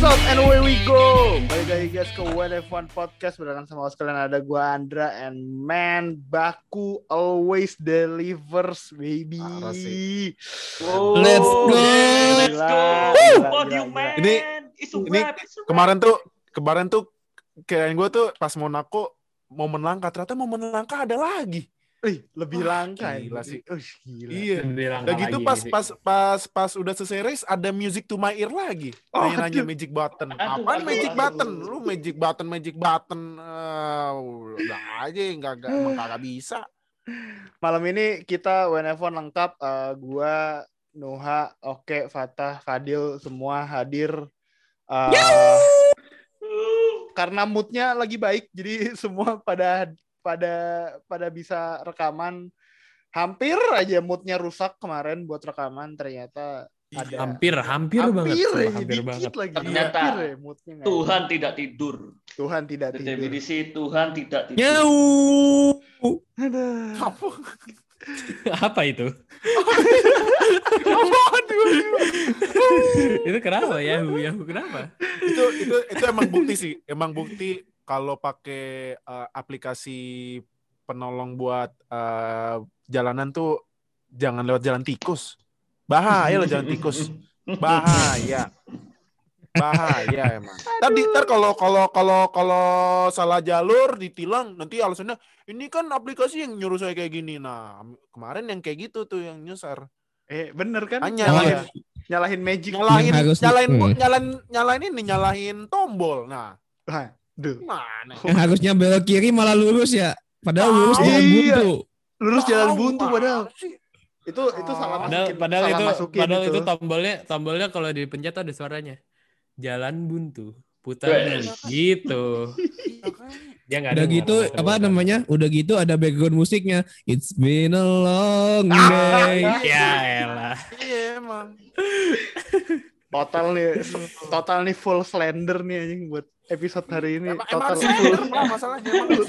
episode and away we go. Balik lagi guys ke WNF1 Podcast Barengan sama sekalian ada gua Andra and man Baku always delivers baby. Oh, Let's go. Let's go. Gila, gila, man. Ini- ini. Kemarin tuh kemarin tuh kirain gue tuh pas Monaco momen langka ternyata momen langka ada lagi. Ih, lebih langka ya. gila sih. Ush, gila. Iya. Bilang Udah gitu lagi pas pas pas pas udah selesai race ada music to my ear lagi. Oh, Nanya-nanya magic button. Aduh, Apaan aduh, magic aduh. button? Lu magic button magic button. Eh, udah aja enggak enggak emang kagak bisa. Malam ini kita WNF1 lengkap. Eh, gua, Nuha, Oke, Fatah, Fadil semua hadir. Eh, karena moodnya lagi baik, jadi semua pada pada pada bisa rekaman. Hampir aja moodnya rusak kemarin buat rekaman ternyata ada hampir hampir, banget. hampir ya, hampir banget. lagi Ternyata hampir ya moodnya Tuhan tidak tidur. ada. Tuhan tidak tidur Definisi Tuhan tidak tidur. Nyau. Aduh. Apa? Apa itu? itu kenapa ya? Yahoo kenapa? itu itu itu emang bukti sih emang bukti kalau pakai eh, aplikasi penolong buat eh, jalanan tuh jangan lewat jalan tikus. Bahaya loh jalan tikus. Bahaya. Bahaya emang. Tadi ntar kalau kalau kalau kalau salah jalur ditilang nanti alasannya ini kan aplikasi yang nyuruh saya kayak gini. Nah kemarin yang kayak gitu tuh yang nyusar. Eh bener kan? Hanya nyalahin, ya. nyalahin magic. Nyalahin harus di- nyalahin nyalahin nyalahin ini nyalahin tombol. Nah Aduh. mana Yang harusnya belok kiri malah lurus ya. Padahal lurus Ah, jalan iya. buntu. lurus jalan buntu padahal sih? itu itu salah masukin padahal salah itu masukin padahal itu. itu tombolnya tombolnya kalau dipencet ada suaranya. Jalan buntu, putar gitu. Dia nggak Udah gitu apa namanya? Udah gitu ada background musiknya. It's been a long Ah, day. Ya elah. iya emang total nih total nih full slender nih anjing buat episode hari ini emang, emang total harus full masalahnya emang.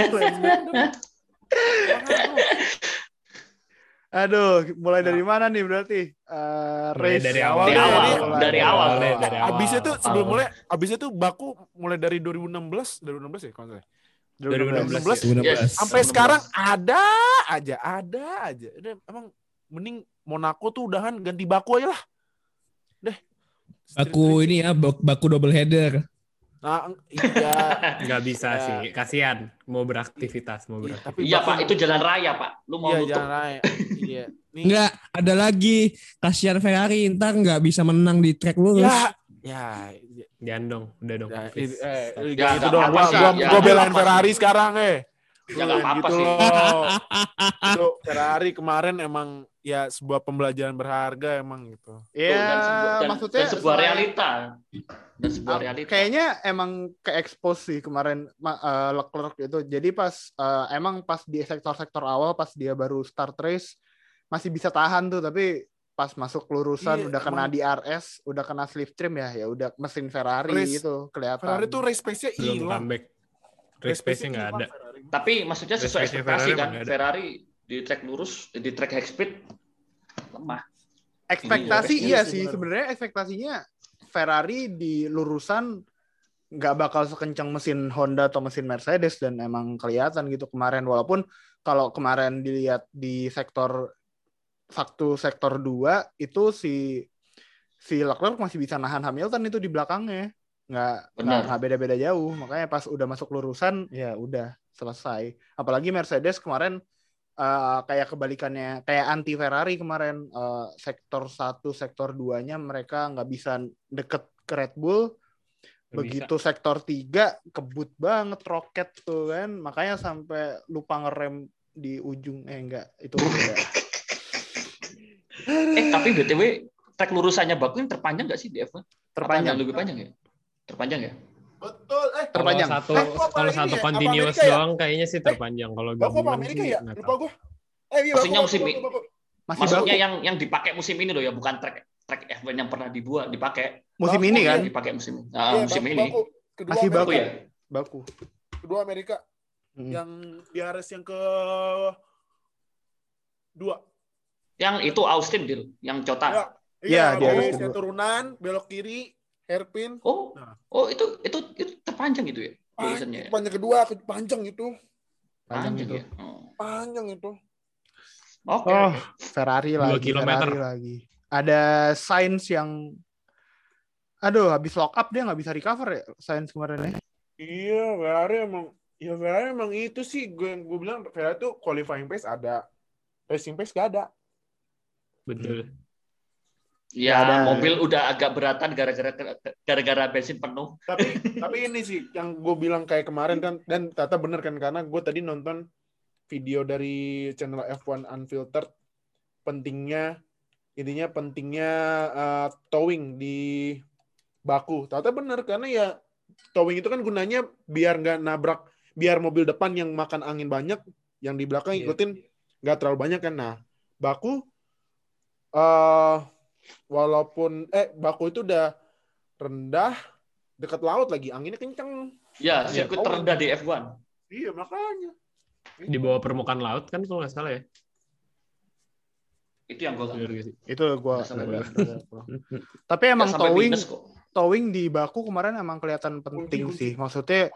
Emang aduh mulai dari mana nih berarti Eh, Mulai race dari awal Dari awal, dari awal. Mulai dari awal. Abisnya tuh sebelum Awal. mulai, abisnya tuh baku mulai dari 2016, 2016 ya kalau nggak salah. 2016. 2016 Yes. sampai 2016. sekarang ada aja, ada aja. Udah, emang mending Monaco tuh udahan ganti baku aja lah. Deh. Baku ini ya, bak- baku double header. Nah, iya. Nggak bisa Ya. sih, kasihan mau beraktivitas, mau Iya, beraktivitas. tapi Iya Pak, itu jalan raya Pak. Lu mau Iya, nutup. jangan raya. Iya. Nih. Enggak, ada lagi. Kasihan Ferrari ntar nggak bisa menang di track lurus. Ya, ya, Jangan dong, udah dong. ya, eh, eh, Ya, gitu nggak dong. Gua, gua, ya, gua nggak belain Ferrari sekarang, eh. Ya nggak apa-apa gitu sih. loh. itu Ferrari kemarin emang ya sebuah pembelajaran berharga emang gitu. ya dan sebuah, dan, maksudnya dan sebuah realita. Dan sebuah Ah, realita. Kayaknya emang ke expose sih kemarin ma- eh, Leclerc itu. Jadi pas eh, emang pas di sektor-sektor awal pas dia baru start race masih bisa tahan tuh tapi pas masuk lurusan Iya, udah kena emang- di RS, udah kena slipstream ya, ya udah mesin Ferrari Race- itu kelihatan. Ferrari tuh race pace-nya Belum hilang. comeback. Race pace-nya nggak ada. Ferrari. Tapi maksudnya sesuai ekspektasi Ferrari kan. Ferrari di track lurus, di track high speed lemah. Ekspektasi Ini iya sih sebenarnya ekspektasinya Ferrari di lurusan nggak bakal sekencang mesin Honda atau mesin Mercedes dan emang kelihatan gitu kemarin. Walaupun kalau kemarin dilihat di sektor waktu sektor 2 itu si si Leclerc masih bisa nahan Hamilton itu di belakangnya. Nggak nggak beda-beda jauh. Makanya pas udah masuk lurusan ya udah selesai apalagi Mercedes kemarin eh, kayak kebalikannya kayak anti Ferrari kemarin eh, sektor 1 sektor 2 nya mereka nggak bisa deket ke Red Bull begitu sektor 3 kebut banget roket tuh kan makanya sampai lupa ngerem di ujung eh enggak itu beda. Eh tapi BTW track lurusannya Baku yang terpanjang nggak sih di F1? terpanjang Apa lebih panjang ya? Terpanjang ya? Betul. Eh, Kalau terpanjang. satu Eh, kalau satu ya? Continuous Amerika ya? doang kayaknya sih terpanjang. Kalau gabungan Amerika sih ya? Lupa gua. Eh, iya, Maksudnya musim ini. Masih Maksudnya yang yang dipakai musim ini loh ya, bukan track track F1 yang pernah dibuat dipakai. musim ini kan iya, dipakai musim ini. Ah, Iya, musim Baku, ini. Masih Amerika. Baku ya? baku Kedua Amerika Hmm. yang di Harris yang ke dua. Yang itu Austin Dil, yang Ya. Cota. Iya, di habis Harris yang kedua. turunan belok kiri hairpin. Oh, Nah. oh itu itu itu terpanjang itu ya tulisannya. ya? Panjang kedua, panjang itu. Panjang Panjang itu. ya. Oh. Panjang itu. Oke. Oh. Ferrari Dua lagi, kilometer. Ferrari lagi. Ada Sainz yang Aduh, habis lock up dia nggak bisa recover ya Sainz kemarin ya. Iya, Ferrari emang ya Ferrari emang itu sih gue gue bilang Ferrari tuh qualifying pace ada. Racing pace gak ada. Betul. Ya, Ada. mobil udah agak beratan gara-gara gara-gara bensin penuh. Tapi tapi ini sih yang gue bilang kayak kemarin kan dan Tata bener kan karena gue tadi nonton video dari channel F1 Unfiltered pentingnya intinya pentingnya uh, towing di baku. Tata bener karena ya towing itu kan gunanya biar nggak nabrak biar mobil depan yang makan angin banyak yang di belakang Iya. ikutin nggak terlalu banyak kan. Nah baku eh walaupun eh baku itu udah rendah dekat laut lagi anginnya kenceng. Ya, Iya, sirkuit towing. terendah di F1. Iya makanya. Di bawah permukaan laut kan kalau nggak salah ya. Itu yang gue gak sih? Itu gua- Tapi emang towing towing di baku kemarin emang kelihatan penting Kunci, sih. Maksudnya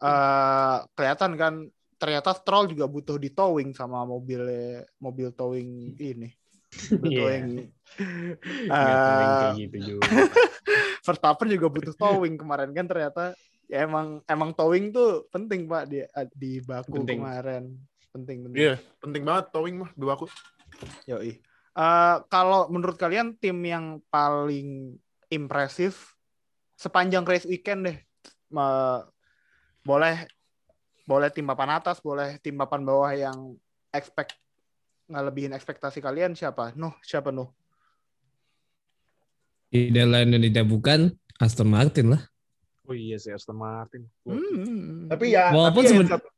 eh kelihatan kan ternyata Stroll juga butuh di towing sama mobil mobil towing ini. Iya. towing. Eh, kayak gitu juga. Verstappen juga butuh towing kemarin kan ternyata ya emang emang towing tuh penting Pak di di baku Penting. kemarin. Penting penting. Iya, penting banget towing mah dua aku. Yoi. Eh, kalau menurut kalian tim yang paling impresif sepanjang race weekend deh, Me- boleh boleh tim papan atas, boleh tim papan bawah yang expect ngelebihin ekspektasi kalian siapa? Nuh, siapa Nuh? Tidak lain dan tidak bukan Aston Martin lah. Oh iya sih Aston Martin. Hmm. Tapi ya, Walaupun tapi ya seben- satu,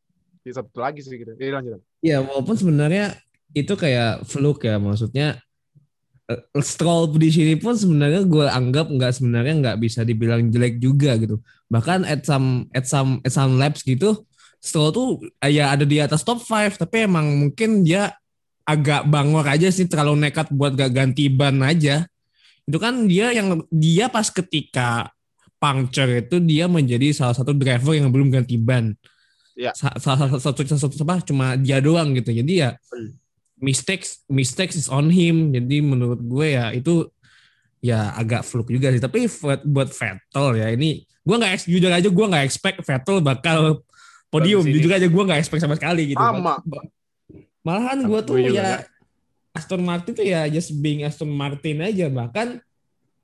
ya satu lagi sih gitu. Iya lanjut. Ya walaupun sebenarnya itu kayak fluke ya maksudnya eh, Stroll di sini pun sebenarnya gue anggap nggak sebenarnya nggak bisa dibilang jelek juga gitu. Bahkan at some at some at some laps gitu Stroll tuh eh, ya ada di atas top 5 tapi emang mungkin dia agak bangor aja sih terlalu nekat buat gak ganti ban aja. Itu kan dia yang dia pas ketika puncture itu dia menjadi salah satu driver yang belum ganti ban. Sa- Salah satu satu satu apa cuma dia doang gitu. Jadi ya mistakes mistakes is on him. Jadi menurut gue ya itu ya agak fluke juga sih. Tapi buat, buat Vettel ya ini gue nggak jujur aja gue nggak expect Vettel bakal podium. Jujur aja gue nggak expect sama sekali gitu. Sama. Malahan gue tuh gue ya Aston Martin tuh ya just being Aston Martin aja. Bahkan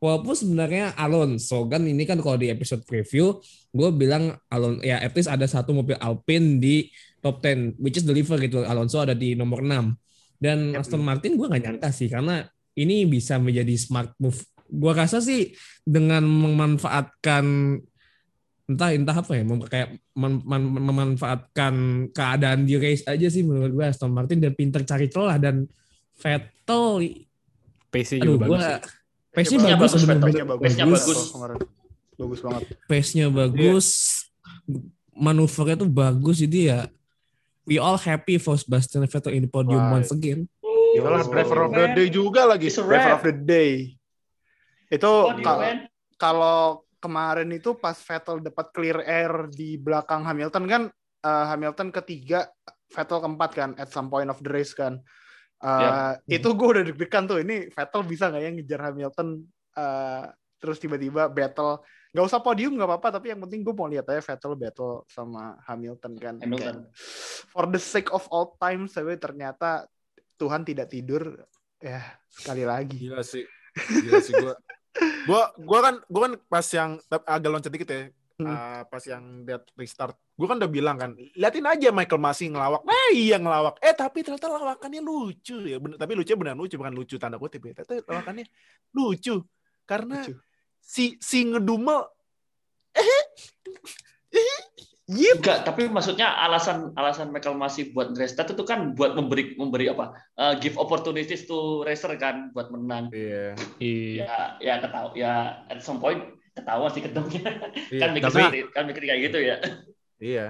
walaupun sebenarnya Alonso kan ini kan kalau di episode preview gue bilang Alon ya at least ada satu mobil Alpine di top 10 which is deliver gitu. Alonso ada di nomor 6 dan. Aston Martin gue nggak nyangka sih karena ini bisa menjadi smart move. Gue rasa sih dengan memanfaatkan entah entah apa ya mem- kayak mem- mem- memanfaatkan keadaan di race aja sih menurut gue Aston Martin dan pinter cari celah dan Vettel aduh juga bagus pace-nya Pace-nya bagus bagus, Pace-nya bagus. Pace-nya bagus. bagus. Bagus banget. pace-nya bagus manuvernya tuh bagus jadi ya we all happy for Sebastian Vettel in the podium Right. once again Iyalah driver of the day juga lagi. Driver of the day. Itu kalau kemarin itu pas Vettel dapat clear air di belakang Hamilton kan eh, Hamilton ketiga Vettel keempat kan at some point of the race kan Eh, itu gue udah deg-degan tuh ini Vettel bisa nggak ya ngejar Hamilton eh, terus tiba-tiba battle nggak usah podium nggak apa-apa tapi yang penting gue mau lihat aja Vettel battle sama Hamilton kan Hamilton. Kayak, for the sake of all time tapi ternyata Tuhan tidak tidur ya sekali lagi Gila sih. Gila sih gua. Gua gua kan gua kan pas yang agak loncat dikit ya. Hmm. Uh, pas yang dead restart, gue kan udah bilang kan, liatin aja Michael Masi ngelawak. Nah iya ngelawak. Eh tapi ternyata lawakannya lucu ya. Bener, tapi lucu benar lucu bukan lucu tanda kutip ya. Ternyata lawakannya lucu karena Lucu. si si ngedumel Enggak, tapi maksudnya alasan alasan Michael masih buat restart itu kan buat memberi memberi apa? uh, give opportunities to racer kan buat menang. Iya. Iya. Ya ya ketahu ya at some point ketawa sih kedengnya. Iya, kan mikir tapi kan mikir kayak gitu ya. iya.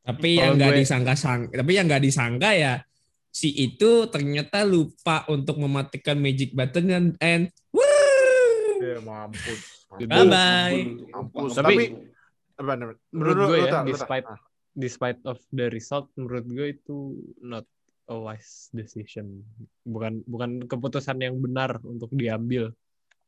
tapi yang nggak disangka-sangka tapi yang nggak disangka ya si itu ternyata lupa untuk mematikan magic button dan and Woo! Ya, mampus. Bye bye. Mampus. Tapi- Tapi, Menurut lu- gue ya, despite Ah. despite of the result, menurut gue itu not a wise decision. Bukan bukan keputusan yang benar untuk diambil.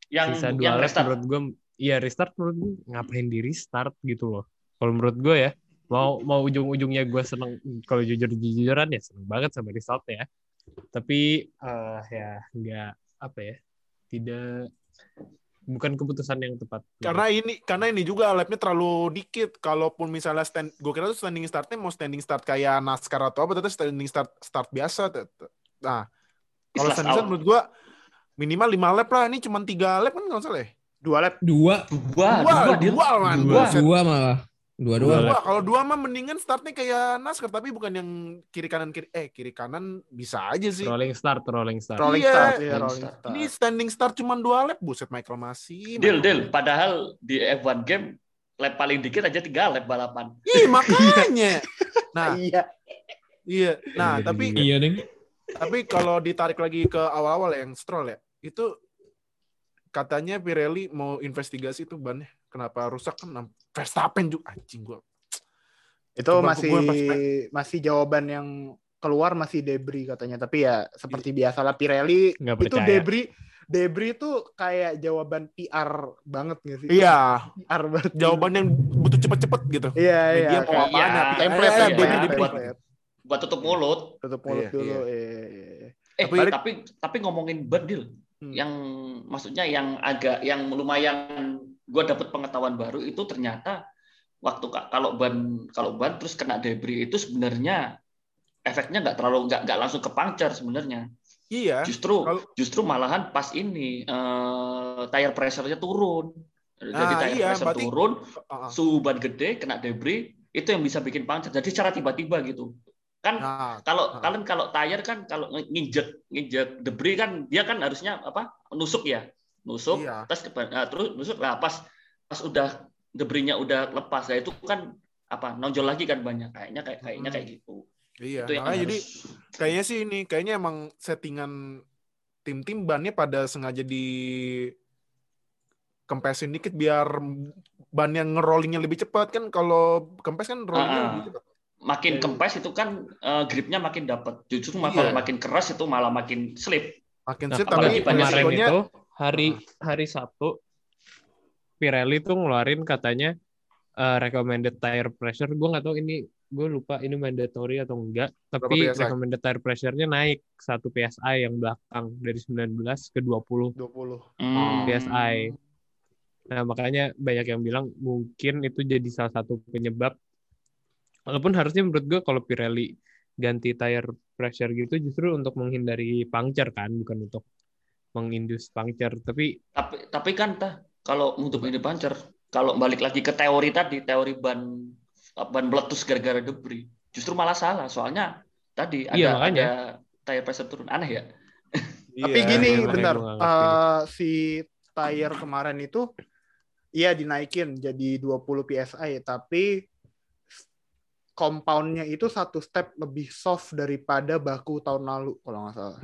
Yang Sisa yang restart. menurut gue, iya restart menurut gue ngapain di restart gitu loh. Kalau menurut gue ya, mau mau ujung-ujungnya gue seneng kalau jujur-jujuran ya seneng banget sama resultnya. Tapi eh, ya nggak apa ya, tidak bukan keputusan yang tepat. Karena ini karena ini juga lapnya terlalu dikit. Kalaupun misalnya stand, gue kira tuh standing startnya mau standing start kayak NASCAR atau apa, ternyata standing start start biasa. Nah, kalau standing start menurut gue minimal 5 lap lah. Ini cuma 3 lap kan nggak salah ya? Dua lap. Dua, Dua, Dua, dua, Dil. dua, man. Dua. Buset. dua malah. Dua-dua. Dua. Dua. Kalau dua mah mendingan startnya kayak NASCAR, tapi bukan yang kiri kanan kiri. Eh kiri kanan bisa aja sih. rolling start, rolling start. Rolling Iya. start ya, Rolling start. start. Ini standing start cuma dua lap, buset Michael masih. Deal, deal. Padahal di F1 game lap paling dikit aja tiga lap balapan. Ih makanya. Nah, Iya. iya. Nah, tapi Iya, Deng. Tapi kalau ditarik lagi ke awal-awal yang Stroll ya, itu katanya Pirelli mau investigasi tuh bannya. Kenapa rusak kan Verstappen juga anjing gua. Itu Coba masih gua pas- masih jawaban yang keluar masih debris katanya. Tapi ya seperti biasalah Pirelli Nggak itu percaya. debris debris itu kayak jawaban PR banget nggak sih? Iya, PR banget. jawaban yang butuh cepet-cepet gitu. Iya iya. Media mau apaan iya. ya? Template debris, iya. debris. template. Buat tutup mulut. Tutup mulut Iya, dulu. iya. Iya, iya, iya. Eh, Tapi- tapi tapi, ngomongin ban deal, Hmm. yang maksudnya yang agak yang lumayan gue dapet pengetahuan baru itu ternyata waktu ka- kalau ban kalau ban terus kena debris itu sebenarnya efeknya nggak terlalu nggak nggak langsung ke puncture sebenarnya. Iya. Justru Kalau- justru malahan pas ini eh, tire pressure-nya turun. Jadi Nah, tire iya, pressure berarti- turun, suhu ban gede kena debris itu yang bisa bikin puncture. Jadi secara tiba-tiba gitu. Kan Nah, kalau Ah. kalian kalau tire kan kalau nginjek nginjek debris kan dia kan harusnya apa nusuk ya nusuk Iya. terus ke- nah, terus nusuk lah pas pas udah debrisnya udah lepas ya itu kan apa nonjol lagi kan banyak kayaknya kayak kayaknya Hmm. kayak gitu iya. itu Makanya jadi harus kayaknya sih ini kayaknya emang settingan tim-tim bannya pada sengaja di kempesin dikit biar ban yang ngerollingnya lebih cepat kan kalau kempes kan rollingnya ah. lebih cepat. Makin Iya. kempes itu kan eh, gripnya makin dapat justru malah Iya. kalau makin keras itu malah makin slip makin Nah, apalagi tapi kemarin resikonya itu hari hari Sabtu Pirelli tuh ngeluarin katanya uh, recommended tire pressure. Gue nggak tahu ini gue lupa ini mandatory atau enggak. Tapi recommended tire pressure-nya naik satu psi yang belakang dari 19 ke 20 20. Hmm. psi. Nah makanya banyak yang bilang mungkin itu jadi salah satu penyebab. Walaupun harusnya menurut gue kalau Pirelli ganti tire pressure gitu justru untuk menghindari puncture kan, bukan untuk mengindus puncture. Tapi tapi tapi kan tah kalau untuk ini pancer kalau balik lagi ke teori tadi teori ban ban meletus gara-gara debris justru malah salah soalnya tadi ada Iya, makanya. ada tire pressure turun aneh ya Tapi Iya, gini, bentar. nggak ngerti Eh, si tire kemarin itu iya dinaikin jadi 20 psi, tapi compoundnya itu satu step lebih soft daripada baku tahun lalu kalau nggak salah.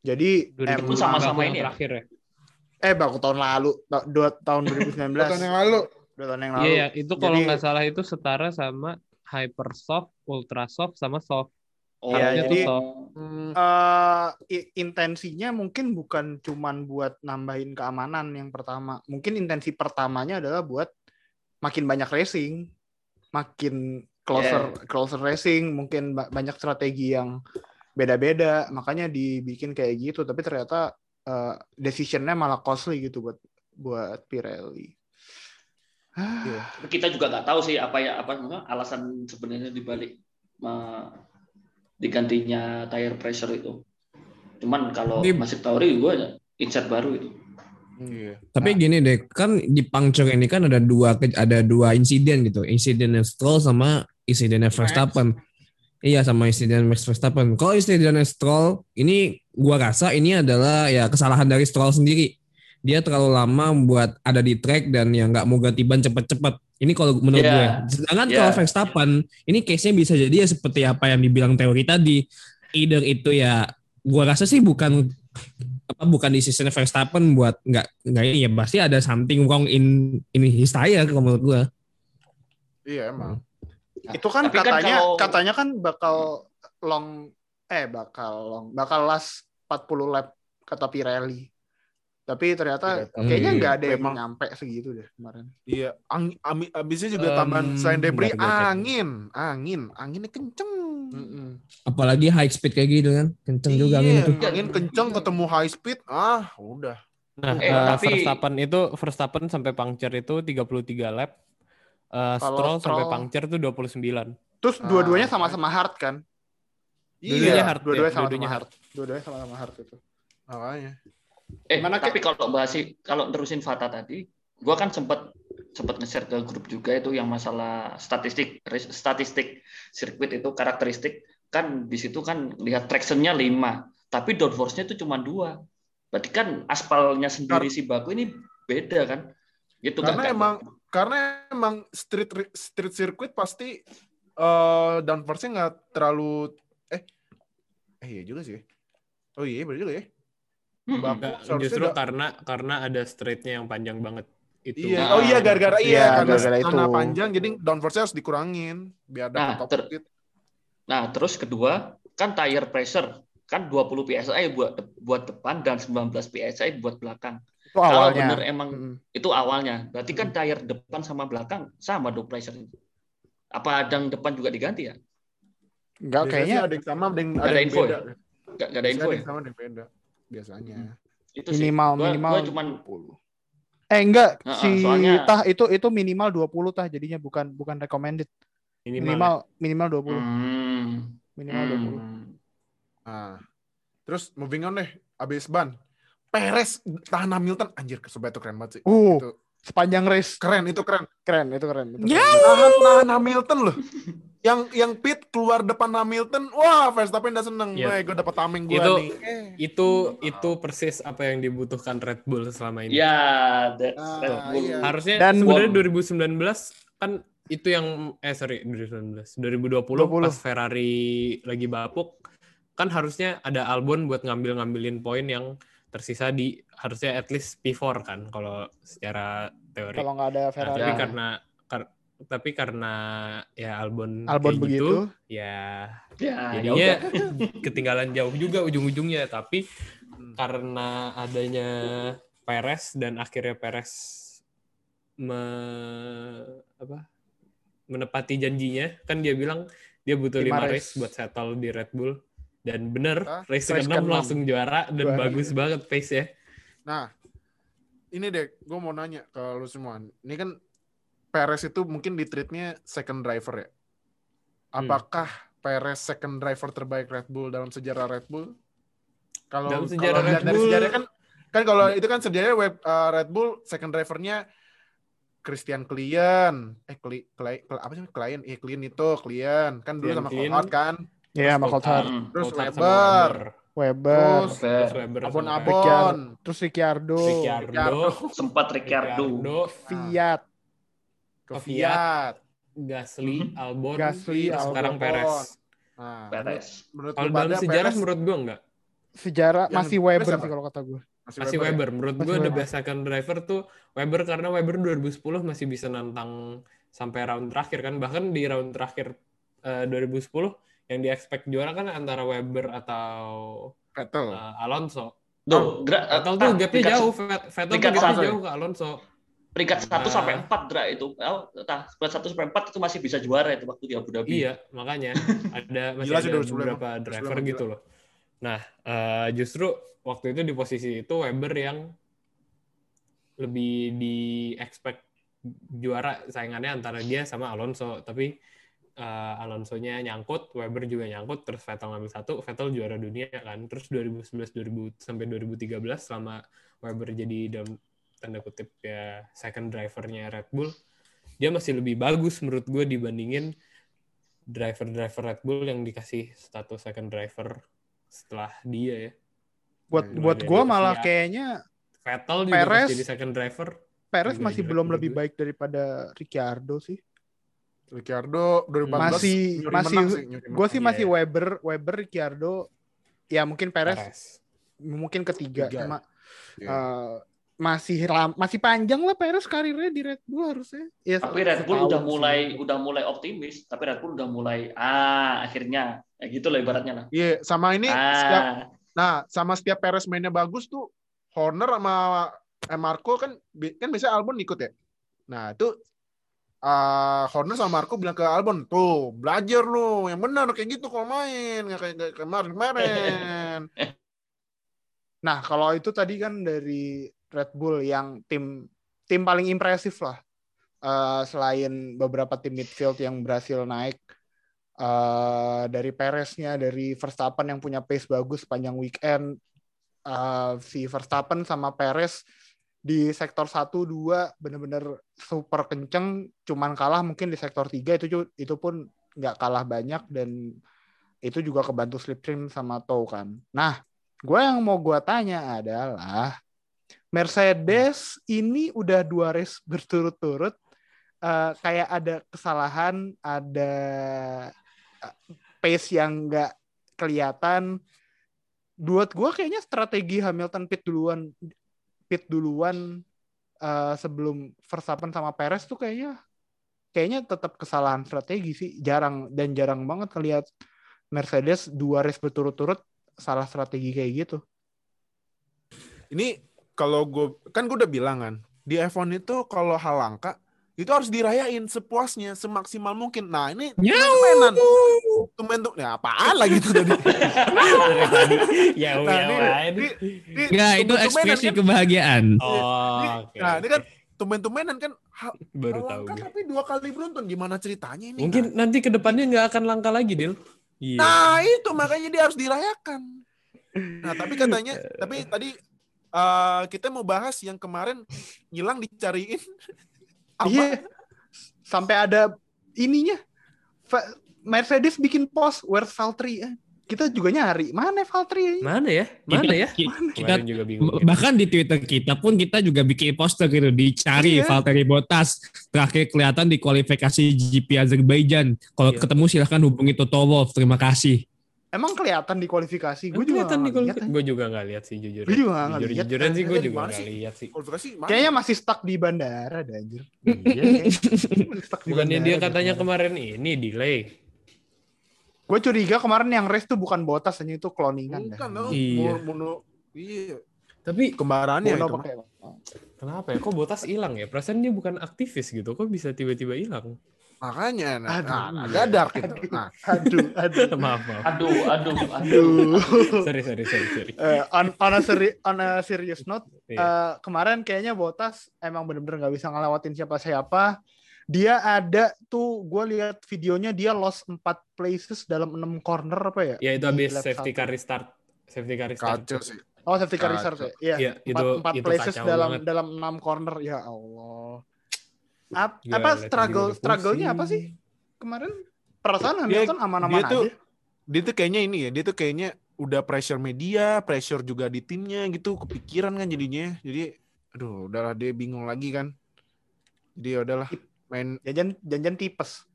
Jadi Itu sama-sama ini ya? terakhir ya. eh baku tahun lalu ta- dua tahun 2019 Tahun yang lalu dua tahun yang lalu. Iya, ya, itu kalau nggak salah itu setara sama hyper soft, ultra soft sama soft. oh Iya, jadi- soft. I- intensinya mungkin bukan cuman buat nambahin keamanan yang pertama. Mungkin intensi pertamanya adalah buat makin banyak racing, makin closer closer racing, mungkin ba- banyak strategi yang beda-beda. Makanya dibikin kayak gitu, tapi ternyata eh, decisionnya malah costly gitu buat buat Pirelli. Ah, Iya. Tapi kita juga nggak tahu sih apa ya apa alasan sebenarnya dibalik eh, digantinya tire pressure itu cuman kalau Ini- masih teori gue insert baru itu iya. Tapi gini deh, kan di puncture ini kan ada dua ada dua insiden gitu. Insidennya Stroll sama insidennya Verstappen. Iya sama insiden Max Verstappen. Kalau insidennya Stroll ini gua rasa ini adalah ya kesalahan dari Stroll sendiri. Dia terlalu lama buat ada di track dan ya nggak mau ganti ban cepet-cepet. Ini kalau menurut Iya. gue. Sedangkan Iya. kalau Verstappen ini case-nya bisa jadi ya seperti apa yang dibilang teori tadi. Either itu ya gua rasa sih bukan apa bukan di season Verstappen buat nggak nggak ini ya pasti ada something wrong in in his tire kalau menurut gua. Iya emang. Itu kan Tapi kan katanya kalau- katanya kan bakal long eh bakal long bakal last 40 lap kata Pirelli. Tapi ternyata Tidak tahu. kayaknya Hmm, nggak ada yang memang. nyampe segitu deh kemarin. Iya, ang, ami- abisnya juga tambahan selain debris angin, angin, anginnya kenceng. Mm-mm. Apalagi high speed kayak gitu kan, kenceng juga angin Iya, itu. angin kenceng ketemu high speed, ah udah. Nah, Eh, eh, tapi- Verstappen itu Verstappen sampai puncture itu 33 lap. Eh, Kalau Stroll sampai puncture tuh 29. Terus Ah, dua-duanya sama-sama hard kan? Dua-duanya Iya, hard. Dua-duanya ya, sama-sama hard. Dua-duanya sama-sama hard itu. makanya. Eh, Gimana, tapi kalau bahas kalau terusin Fata tadi, gua kan sempat sempat nge-share ke grup juga itu yang masalah statistik statistik sirkuit itu karakteristik kan di situ kan lihat tractionnya 5, tapi downforce-nya itu cuma dua. Berarti kan aspalnya sendiri si Baku ini beda kan? Gitu kan? Karena kan? emang karena emang street street circuit pasti eh downforce-nya nggak terlalu eh eh iya juga sih. Oh iya bener juga ya. Mm-mm. Baku Enggak, seharusnya justru udah- karena karena ada straightnya yang panjang banget itu. Iya, Nah, oh iya gara-gara iya, iya karena gara-gara karena itu. panjang jadi downforce-nya harus dikurangin biar dapat Nah, top ter- speed. Nah, terus kedua, kan tire pressure kan 20 psi buat buat depan dan 19 psi buat belakang. Itu Kalau awalnya. bener emang Mm-mm. itu awalnya, berarti kan tire depan sama belakang sama dong pressure Apa yang depan juga diganti ya? Enggak Biasanya kayaknya ada yang sama, ada yang, ada ada yang info beda. ya? Gak, gak ada info ada ya? yang sama, ada yang beda. Biasanya. Itu sih. minimal Gua- minimal gua cuman 20. Eh enggak, Heeh, si soalnya- tah itu itu minimal 20 tah jadinya bukan bukan recommended. Minimal. Minimal minimal 20. hmm, Minimal 20. hmm. Nah, terus moving on deh, abis ban. Perez tahan Hamilton, anjir kesobat itu keren banget sih. Uh, Itu sepanjang race keren, itu keren. keren itu keren. Itu Ya. keren. Tahan, tahan Hamilton loh. yang yang pit keluar depan Hamilton, wah Verstappen udah seneng. Iya. Weh, gue dapet tameng gue Itu nih. Itu itu persis apa yang dibutuhkan Red Bull selama ini. Ya, that's Ah, Red Bull. iya. Harusnya Dan- sebenarnya 2019 kan itu yang eh sorry 2019 2020 20. pas Ferrari lagi bapuk kan harusnya ada Albon buat ngambil-ngambilin poin yang tersisa di harusnya at least P4 kan kalau secara teori. Kalau nggak ada Nah, Ferrari, tapi Ya. karena kar- tapi karena ya Albon Albon kayak begitu, gitu, ya Ya, ya jadinya udah. ketinggalan jauh juga ujung-ujungnya tapi karena adanya Perez dan akhirnya Perez me, apa menepati janjinya kan dia bilang dia butuh Lima lima race. race buat settle di Red Bull dan bener Hah? race Race ke-6 ke-enam. langsung juara dan Juara. bagus banget pace ya Nah, ini deh, gue mau nanya ke lu semua. Ini kan Perez itu mungkin di treatnya second driver ya. Apakah Perez second driver terbaik Red Bull dalam sejarah Red Bull? Kalau Dalam sejarah kalau Red dari Bull- sejarah kan kan kalau itu kan sejarahnya web uh, Red Bull second drivernya Christian Klien, eh Kli, Kli- Kli- apa sih Klien? Eh Klien itu Klien kan dulu Klien, sama Klien. Kan. Ya sama Coulthard, Hmm. Terus Coulthard sama Weber. Weber, Terus Terus Weber Abon sama Abon, terus Ricciardo, Ricciardo, sempat Ricciardo. Ricciardo, Fiat, Kvyat. Gasly, Albon, Gasly, Albon. sekarang Perez. Nah, Perez. menurut Kalau dalam sejarah Perez menurut gua enggak. sejarah Yang masih Weber sih kalau kata gue. Masih ya? Weber. Menurut Masih gue the Weber. best second driver tuh Weber karena Weber 2010 masih bisa nantang sampai round terakhir kan. Bahkan di round terakhir eh, 2010 yang di expect juara kan antara Weber atau Vettel. eh, Alonso. Tuh, gra- Vettel ah, tuh gapnya peringkat- jauh. Vet- Vettel tuh gapnya satu. jauh ke Alonso. Peringkat 1 Nah. sampai 4 Dra itu. Oh, tah, peringkat 1 sampai 4 itu masih bisa juara itu waktu di Abu Dhabi. Iya, makanya ada masih Gila ada 2010 beberapa driver 2010 gitu loh. Nah, eh, justru waktu itu di posisi itu Weber yang lebih di expect juara saingannya antara dia sama Alonso, tapi eh, Alonso-nya nyangkut, Weber juga nyangkut, terus Vettel ngambil satu, Vettel juara dunia kan. Terus 2011 2000 sampai 2013 selama Weber jadi dalam tanda kutip ya second drivernya Red Bull, dia masih lebih bagus menurut gue dibandingin driver-driver Red Bull yang dikasih status second driver setelah dia ya. Buat Nah, buat gue malah kayaknya Vettel juga Perez- jadi second driver. Perez masih belum lebih baik daripada Ricciardo sih. Ricciardo 2014 Masih- nyuri masih- Gue sih Iya, masih iya. Weber, Weber, Ricciardo. Ya mungkin Perez Perez. mungkin ketiga Tiga. cuma Iya. eh, masih lam- masih panjang lah Perez karirnya di Red Bull harusnya. Ya, Tapi Red Bull udah sih. mulai udah mulai optimis, tapi Red Bull udah mulai ah akhirnya ya gitu lah ibaratnya lah. Iya, sama ini setiap Ah, Nah, sama setiap Perez mainnya bagus tuh, Horner sama eh, Marco kan kan biasanya Albon ikut ya. Nah, itu eh, Horner sama Marco bilang ke Albon, tuh belajar lu, yang benar kayak gitu kalau main, nggak kayak kemarin kemarin. Nah, kalau itu tadi kan dari Red Bull yang tim tim paling impresif lah. Eh, selain beberapa tim midfield yang berhasil naik eh dari Pereznya, dari Verstappen yang punya pace bagus sepanjang weekend, eh, si Verstappen sama Perez di sektor 1 2 bener-bener super kenceng, cuman kalah mungkin di sektor 3 itu itu pun nggak kalah banyak dan itu juga kebantu slipstream sama tow kan. Nah, gue yang mau gue tanya adalah Mercedes ini udah dua race berturut-turut eh, kayak ada kesalahan, ada eh, pace yang nggak kelihatan. Buat gue kayaknya strategi Hamilton pit duluan, pit duluan eh, sebelum Verstappen sama Perez tuh kayaknya kayaknya tetap kesalahan strategi sih. Jarang dan jarang banget ngelihat Mercedes dua race berturut-turut salah strategi kayak gitu. Ini kalau gue kan gue udah bilang kan, di F1 itu kalau hal langka itu harus dirayain sepuasnya, semaksimal mungkin. Nah, ini tumben-tumenan. Tumben tuh, ya apaan lagi tuh tadi? ya Nah, udah ini, lain. ini, ini Enggak, itu ekspresi kan? kebahagiaan. Oh, Ini- oke. Nah, ini kan tumben-tumenan kan baru tahu. gue. tapi dua kali beruntun. Gimana ceritanya ini? Mungkin nanti ke depannya nggak akan langka lagi, Dil. Iya. Nah itu makanya dia harus dirayakan. Nah tapi katanya, tapi tadi eh, kita mau bahas yang kemarin hilang dicariin. Apa? Iya. Sampai ada ininya. Mercedes bikin post where's Valtteri? Eh, Kita juga nyari. Mana Valtteri? Mana ya? Mana Kita- ya? kita juga bingung. bahkan di Twitter kita pun kita juga bikin poster gitu dicari Iya. Valtteri Bottas terakhir kelihatan di kualifikasi GP Azerbaijan kalau Iya. ketemu silahkan hubungi Toto Wolff terima kasih Emang kelihatan di kualifikasi? Gue Gue juga kelihatan di nggak lihat, kualifikasi. Gue juga nggak lihat sih jujur. Gue juga nggak Jujur lihat. jujuran sih gue juga nggak sih? lihat sih. Kualifikasi mana? Kayaknya masih stuck di bandara deh anjir. Iya. Masih stuck di Bukannya bandara dia katanya kemarin. kemarin ini delay. Gue curiga kemarin yang race tuh bukan Bottas hanya itu cloningan Bukan dah. Iya. Mono, iya. Tapi Kembarannya itu. pakai. kenapa ya? Kok botas hilang ya? Perasaan dia bukan aktivis gitu. Kok bisa tiba-tiba hilang? Makanya, nah, Aduh. nah, agak dark gitu. Nah, Aduh, aduh. maaf maaf. aduh, aduh, aduh. Aduh. Sorry sorry sorry sorry. Eh, on, on, a seri- on a serious note, Iya. eh, kemarin kayaknya Botas emang bener-bener nggak bisa ngelewatin siapa-siapa. Dia ada tuh, gue lihat videonya dia lost 4 places dalam 6 corner apa ya? Ya itu habis safety car restart. Safety car restart. kacau sih. Oh, safety car restart ya? Iya. Iya, empat, itu- empat itu places dalam banget. dalam 6 corner. Ya Allah. Ap- Gila, apa struggle struggle-nya apa sih? Kemarin perasaan Dia- Hamilton aman-aman dia aja. tuh- Dia tuh kayaknya ini ya, dia tuh kayaknya udah pressure media, pressure juga di timnya gitu, kepikiran kan jadinya. Jadi, aduh, udahlah dia bingung lagi kan. Jadi ya udahlah main Jangan jangan tipes.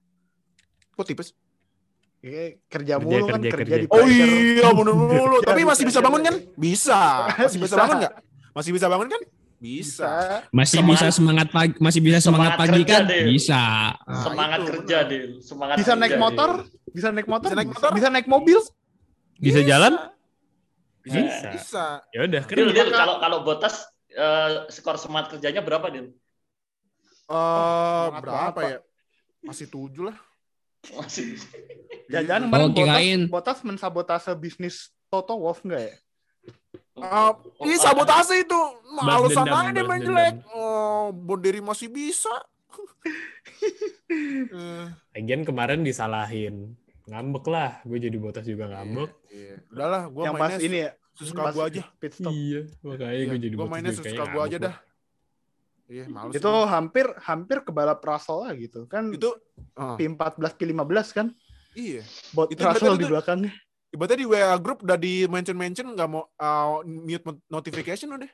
kok tipes. Kayak kerja Kerja, mulu kan kerja, kerja, kerja. di Oh pressure. iya, bener mulu. Tapi masih bisa bangun kan? Bisa. Masih bisa Bisa. bangun nggak? Masih bisa bangun kan? Bisa. masih Semangat- bisa semangat pagi masih bisa semangat, semangat pagi kerja kan deh. bisa Nah, Semangat itu, kerja. Dil. Semangat Bisa naik motor, Dil. bisa naik motor, Bisa naik bisa, motor? bisa naik mobil. Bisa jalan? Bisa. Bisa. Bisa. Ya udah Dil, keren. Dil, kalau kalau Botas eh, skor semangat kerjanya berapa, Dil? Eh, Semangat berapa banget, ya? Masih tujuh lah. Masih. Jangan-jangan Oh, kemarin Botas, kirain. Botas mensabotase bisnis Toto Wolff enggak ya? Ah, Oh, Ih, ah, sabotase itu. Dendam, aja dia main jelek. Oh, Bonderi masih bisa. Eh, Lagian kemarin disalahin. Ngambek lah. Gue jadi botas juga ngambek. iya. Udahlah, gua yang pas mainnya ini ya, sesuka gua aja. Pit stop. Iya. Makanya Iya, gue jadi gua botas mainnya juga sesuka gua aja dah. Iya, males. Itu gua. hampir hampir ke balap Russell lah gitu. Kan itu ah, P14 P15 kan. iya. Bot Itu Russell betul di itu. belakangnya. Ibaratnya di WA group udah di mention mention nggak mau uh, mute not- notification udah.